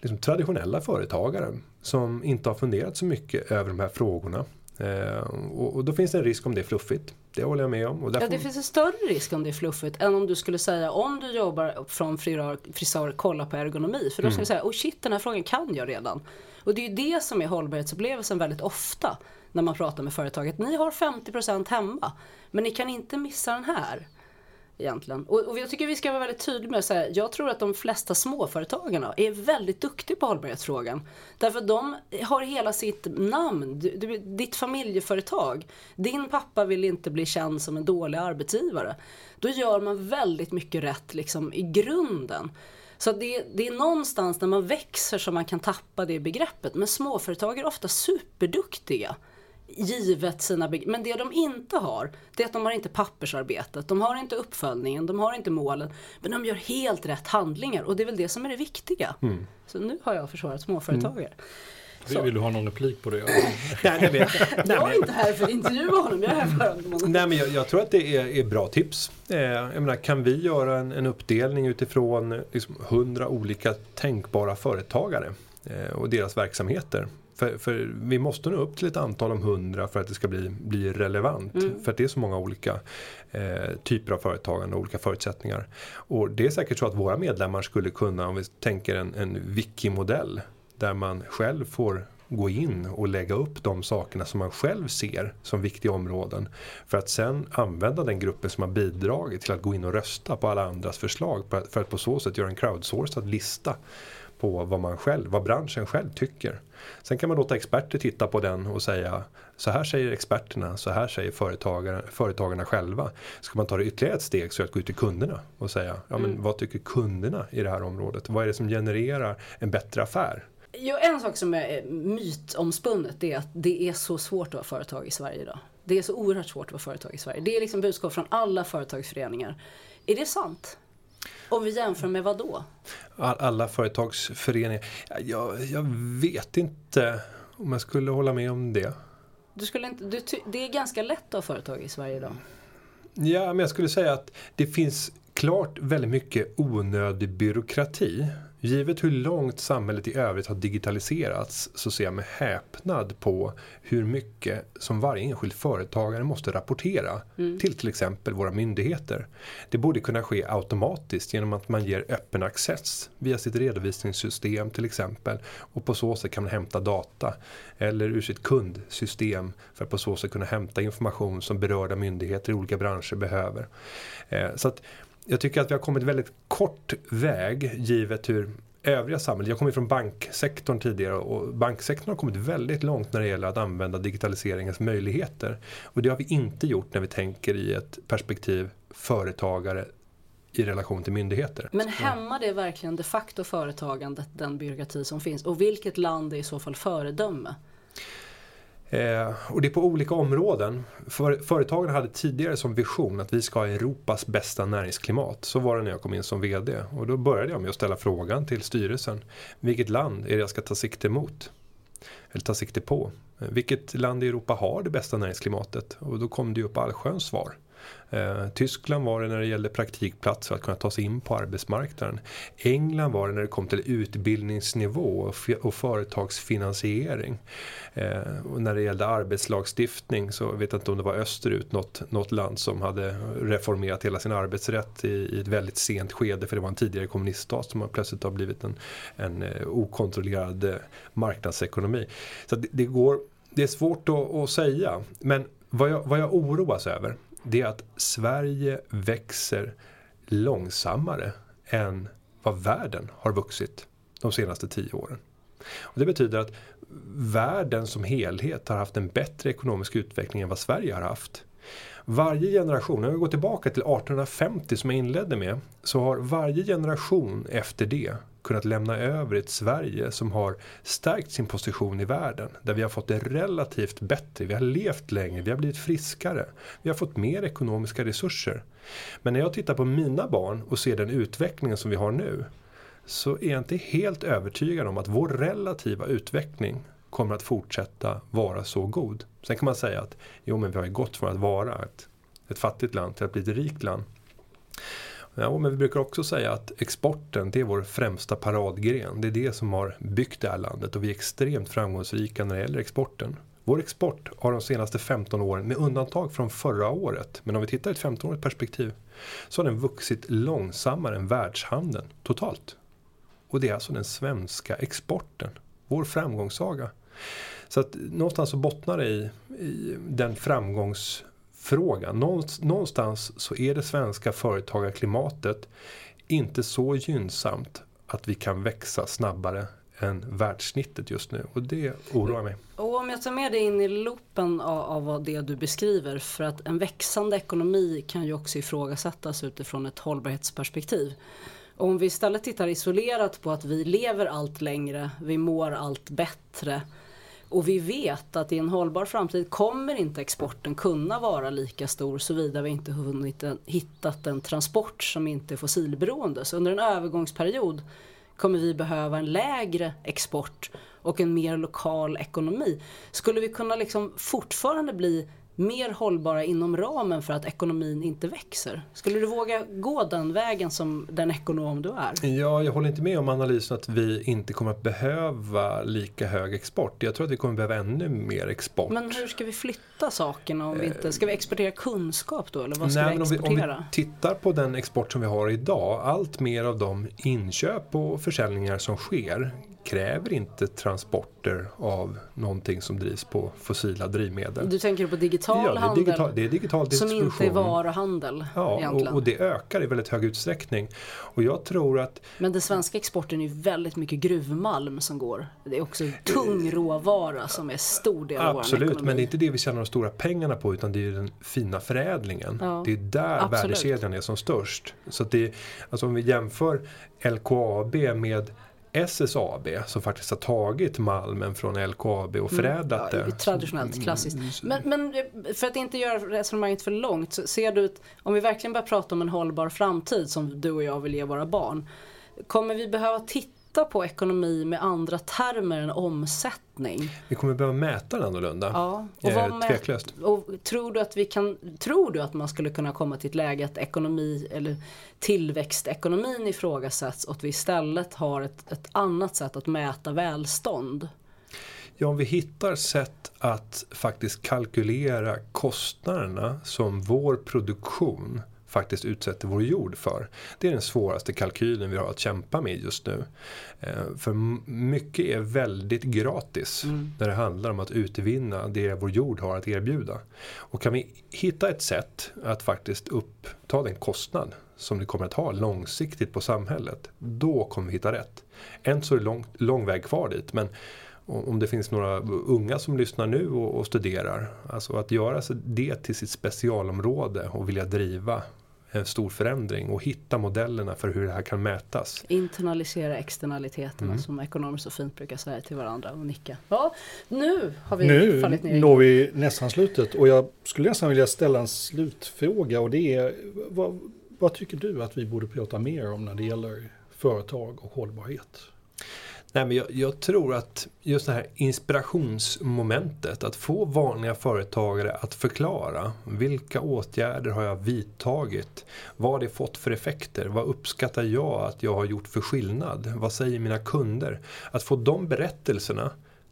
liksom traditionella företagaren som inte har funderat så mycket över de här frågorna. Eh, och, och då finns det en risk om det är fluffigt. Det håller jag med om. Och Ja, därför- det finns en större risk om det är fluffigt än om du skulle säga om du jobbar från frisör, frisör kolla på ergonomi. För då Mm. skulle du säga, oh shit den här frågan kan jag redan. Och det är ju det som är hållbarhetsupplevelsen väldigt ofta när man pratar med företaget. Ni har 50% hemma men ni kan inte missa den här. Egentligen. Och, och jag tycker vi ska vara väldigt tydliga med att säga, jag tror att de flesta småföretagarna är väldigt duktiga på hållbarhetsfrågan. Därför att de har hela sitt namn, du, du, ditt familjeföretag. Din pappa vill inte bli känd som en dålig arbetsgivare. Då gör man väldigt mycket rätt liksom, i grunden. Så det, det är någonstans när man växer som man kan tappa det begreppet. Men småföretag är ofta superduktiga givet sina beg- Men det de inte har, det är att de har inte pappersarbetet, de har inte uppföljningen, de har inte målen. Men de gör helt rätt handlingar och det är väl det som är det viktiga. Mm. Så nu har jag försvarat småföretagare. Vill, vill du ha någon replik på det? <laughs> Nej. Nej, Jag är inte här för att intervjua honom, jag är här för att Nej men jag, jag tror att det är, är bra tips. Eh, jag menar, kan vi göra en, en uppdelning utifrån eh, liksom, 100 olika tänkbara företagare eh, och deras verksamheter. För, för vi måste nå upp till ett antal om 100 för att det ska bli, bli relevant. Mm. För att det är så många olika eh, typer av företagande och olika förutsättningar. Och det är säkert så att våra medlemmar skulle kunna, om vi tänker en, en wiki-modell där man själv får gå in och lägga upp de sakerna som man själv ser som viktiga områden. För att sen använda den gruppen som har bidragit till att gå in och rösta på alla andras förslag. För att, för att på så sätt göra en crowdsourcad lista på vad man själv, vad branschen själv tycker. Sen kan man låta experter titta på den och säga så här säger experterna, så här säger företagare, företagarna själva. Ska man ta det ytterligare ett steg så är det att gå ut till kunderna och säga ja, men Mm. vad tycker kunderna i det här området? Vad är det som genererar en bättre affär? Jo, en sak som är mytomspunnet är att det är så svårt att vara företag i Sverige idag. Det är så oerhört svårt att vara företag i Sverige. Det är liksom budskap från alla företagsföreningar. Är det sant? Om vi jämför med vad då? All- Alla företagsföreningar. Ja, Jag, jag vet inte om jag skulle hålla med om det. Du skulle inte, du, det är ganska lätt att ha företag i Sverige idag. Ja, men jag skulle säga att det finns klart väldigt mycket onödig byråkrati. Givet hur långt samhället i övrigt har digitaliserats så ser jag med häpnad på hur mycket som varje enskild företagare måste rapportera Mm. till till exempel våra myndigheter. Det borde kunna ske automatiskt genom att man ger öppen access via sitt redovisningssystem till exempel och på så sätt kan man hämta data eller ur sitt kundsystem för att på så sätt kunna hämta information som berörda myndigheter i olika branscher behöver. Eh, Så att jag tycker att vi har kommit väldigt kort väg givet hur övriga samhället, jag kommer från banksektorn tidigare och banksektorn har kommit väldigt långt när det gäller att använda digitaliseringens möjligheter. Och det har vi inte gjort när vi tänker i ett perspektiv företagare i relation till myndigheter. Men hämmar det verkligen de facto företagandet, den byråkrati som finns? Och vilket land är i så fall föredöme? Eh, och det är på olika områden. För, företagen hade tidigare som vision att vi ska ha Europas bästa näringsklimat. Så var det när jag kom in som VD. Och då började jag med att ställa frågan till styrelsen. Vilket land är det jag ska ta sikte mot? Eller ta sikte på? Eh, vilket land i Europa har det bästa näringsklimatet? Och då kom det ju upp allsköns svar. Eh, Tyskland var det när det gällde praktikplatser att kunna ta sig in på arbetsmarknaden. England var det när det kom till utbildningsnivå och, och företagsfinansiering. Eh, och när det gällde arbetslagstiftning så vet jag inte om det var österut något, något land som hade reformerat hela sin arbetsrätt i, i ett väldigt sent skede för det var en tidigare kommuniststat som plötsligt har blivit en, en eh, okontrollerad eh, marknadsekonomi. Så det, det, går, det är svårt att, att säga men vad jag, vad jag oroas över det är att Sverige växer långsammare än vad världen har vuxit de senaste tio åren. Och det betyder att världen som helhet har haft en bättre ekonomisk utveckling än vad Sverige har haft. Varje generation, om vi går tillbaka till 1850 som jag inledde med, så har varje generation efter det kunnat lämna över ett Sverige som har stärkt sin position i världen. Där vi har fått det relativt bättre, vi har levt längre, vi har blivit friskare. Vi har fått mer ekonomiska resurser. Men när jag tittar på mina barn och ser den utvecklingen som vi har nu så är jag inte helt övertygad om att vår relativa utveckling kommer att fortsätta vara så god. Sen kan man säga att jo men vi har ju gått från att vara ett, ett fattigt land till att bli ett rikt land. Ja, men vi brukar också säga att exporten det är vår främsta paradgren. Det är det som har byggt det här landet och vi är extremt framgångsrika när det gäller exporten. Vår export har de senaste 15 åren, med undantag från förra året, men om vi tittar i ett 15-årigt perspektiv, så har den vuxit långsammare än världshandeln totalt. Och det är alltså den svenska exporten, vår framgångssaga. Så att någonstans så bottnar det i, i den framgångs fråga. Någonstans så är det svenska företagarklimatet inte så gynnsamt att vi kan växa snabbare än världssnittet just nu och det oroar mig. Och om jag tar med dig in i loopen av, av det du beskriver för att en växande ekonomi kan ju också ifrågasättas utifrån ett hållbarhetsperspektiv. Och om vi istället tittar isolerat på att vi lever allt längre, vi mår allt bättre och vi vet att i en hållbar framtid kommer inte exporten kunna vara lika stor såvida vi inte hunnit en, hittat en transport som inte är fossilberoende. Så under en övergångsperiod kommer vi behöva en lägre export och en mer lokal ekonomi. Skulle vi kunna liksom fortfarande bli mer hållbara inom ramen för att ekonomin inte växer? Skulle du våga gå den vägen som den ekonom du är? Ja, jag håller inte med om analysen att vi inte kommer att behöva lika hög export. Jag tror att vi kommer behöva ännu mer export. Men hur ska vi flytta sakerna om vi inte, ska vi exportera kunskap då eller vad ska Nej, vi exportera? Om vi, om vi tittar på den export som vi har idag, allt mer av de inköp och försäljningar som sker kräver inte transporter av någonting som drivs på fossila drivmedel. Du tänker på digital ja, det handel? Digital, det är digital distribution. Som inte är varuhandel Ja, och, och, det ökar i väldigt hög utsträckning. Och jag tror att... Men den svenska exporten är väldigt mycket gruvmalm som går. Det är också tung råvara som är stor del av Absolut, vår ekonomi. men det är inte det vi tjänar de stora pengarna på utan det är den fina förädlingen. Ja, det är där absolut. värdekedjan är som störst. Så det, alltså om vi jämför LKAB med SSAB som faktiskt har tagit malmen från LKAB och mm. förädlat mm. ja, det. Traditionellt, mm. klassiskt. Men, men, för att inte göra resonemanget för långt, så ser du att om vi verkligen börjar prata om en hållbar framtid som du och jag vill ge våra barn. Kommer vi behöva titta titta på ekonomi med andra termer än omsättning. Vi kommer behöva mäta den annorlunda. Ja, och eh, tveklöst. Och tror, du att vi kan, tror du att man skulle kunna komma till ett läge att ekonomi eller tillväxtekonomin ifrågasätts och att vi istället har ett, ett annat sätt att mäta välstånd? Ja, om vi hittar sätt att faktiskt kalkylera kostnaderna som vår produktion faktiskt utsätter vår jord för. Det är den svåraste kalkylen vi har att kämpa med just nu. Eh, för mycket är väldigt gratis mm. när det handlar om att utvinna det vår jord har att erbjuda. Och kan vi hitta ett sätt att faktiskt uppta den kostnad som det kommer att ha långsiktigt på samhället. Då kommer vi hitta rätt. Än så är det lång, lång väg kvar dit men om det finns några unga som lyssnar nu och, och studerar. Alltså att göra det till sitt specialområde och vilja driva en stor förändring och hitta modellerna för hur det här kan mätas. Internalisera externaliteterna Mm. som ekonomer så fint brukar säga till varandra och nicka. Ja, nu har vi Nu fallit ner i når vi nästan slutet och jag skulle nästan vilja ställa en slutfråga och det är vad, vad tycker du att vi borde prata mer om när det gäller företag och hållbarhet? Nej, men jag, jag tror att just det här inspirationsmomentet, att få vanliga företagare att förklara vilka åtgärder har jag vidtagit? Vad har det fått för effekter? Vad uppskattar jag att jag har gjort för skillnad? Vad säger mina kunder? Att få de berättelserna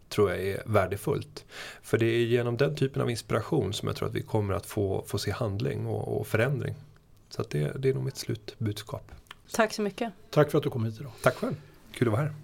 tror jag är värdefullt. För det är genom den typen av inspiration som jag tror att vi kommer att få, få se handling och, och förändring. Så att det, det är nog mitt slutbudskap. Tack så mycket. Tack för att du kom hit idag. Tack själv. Kul att vara här.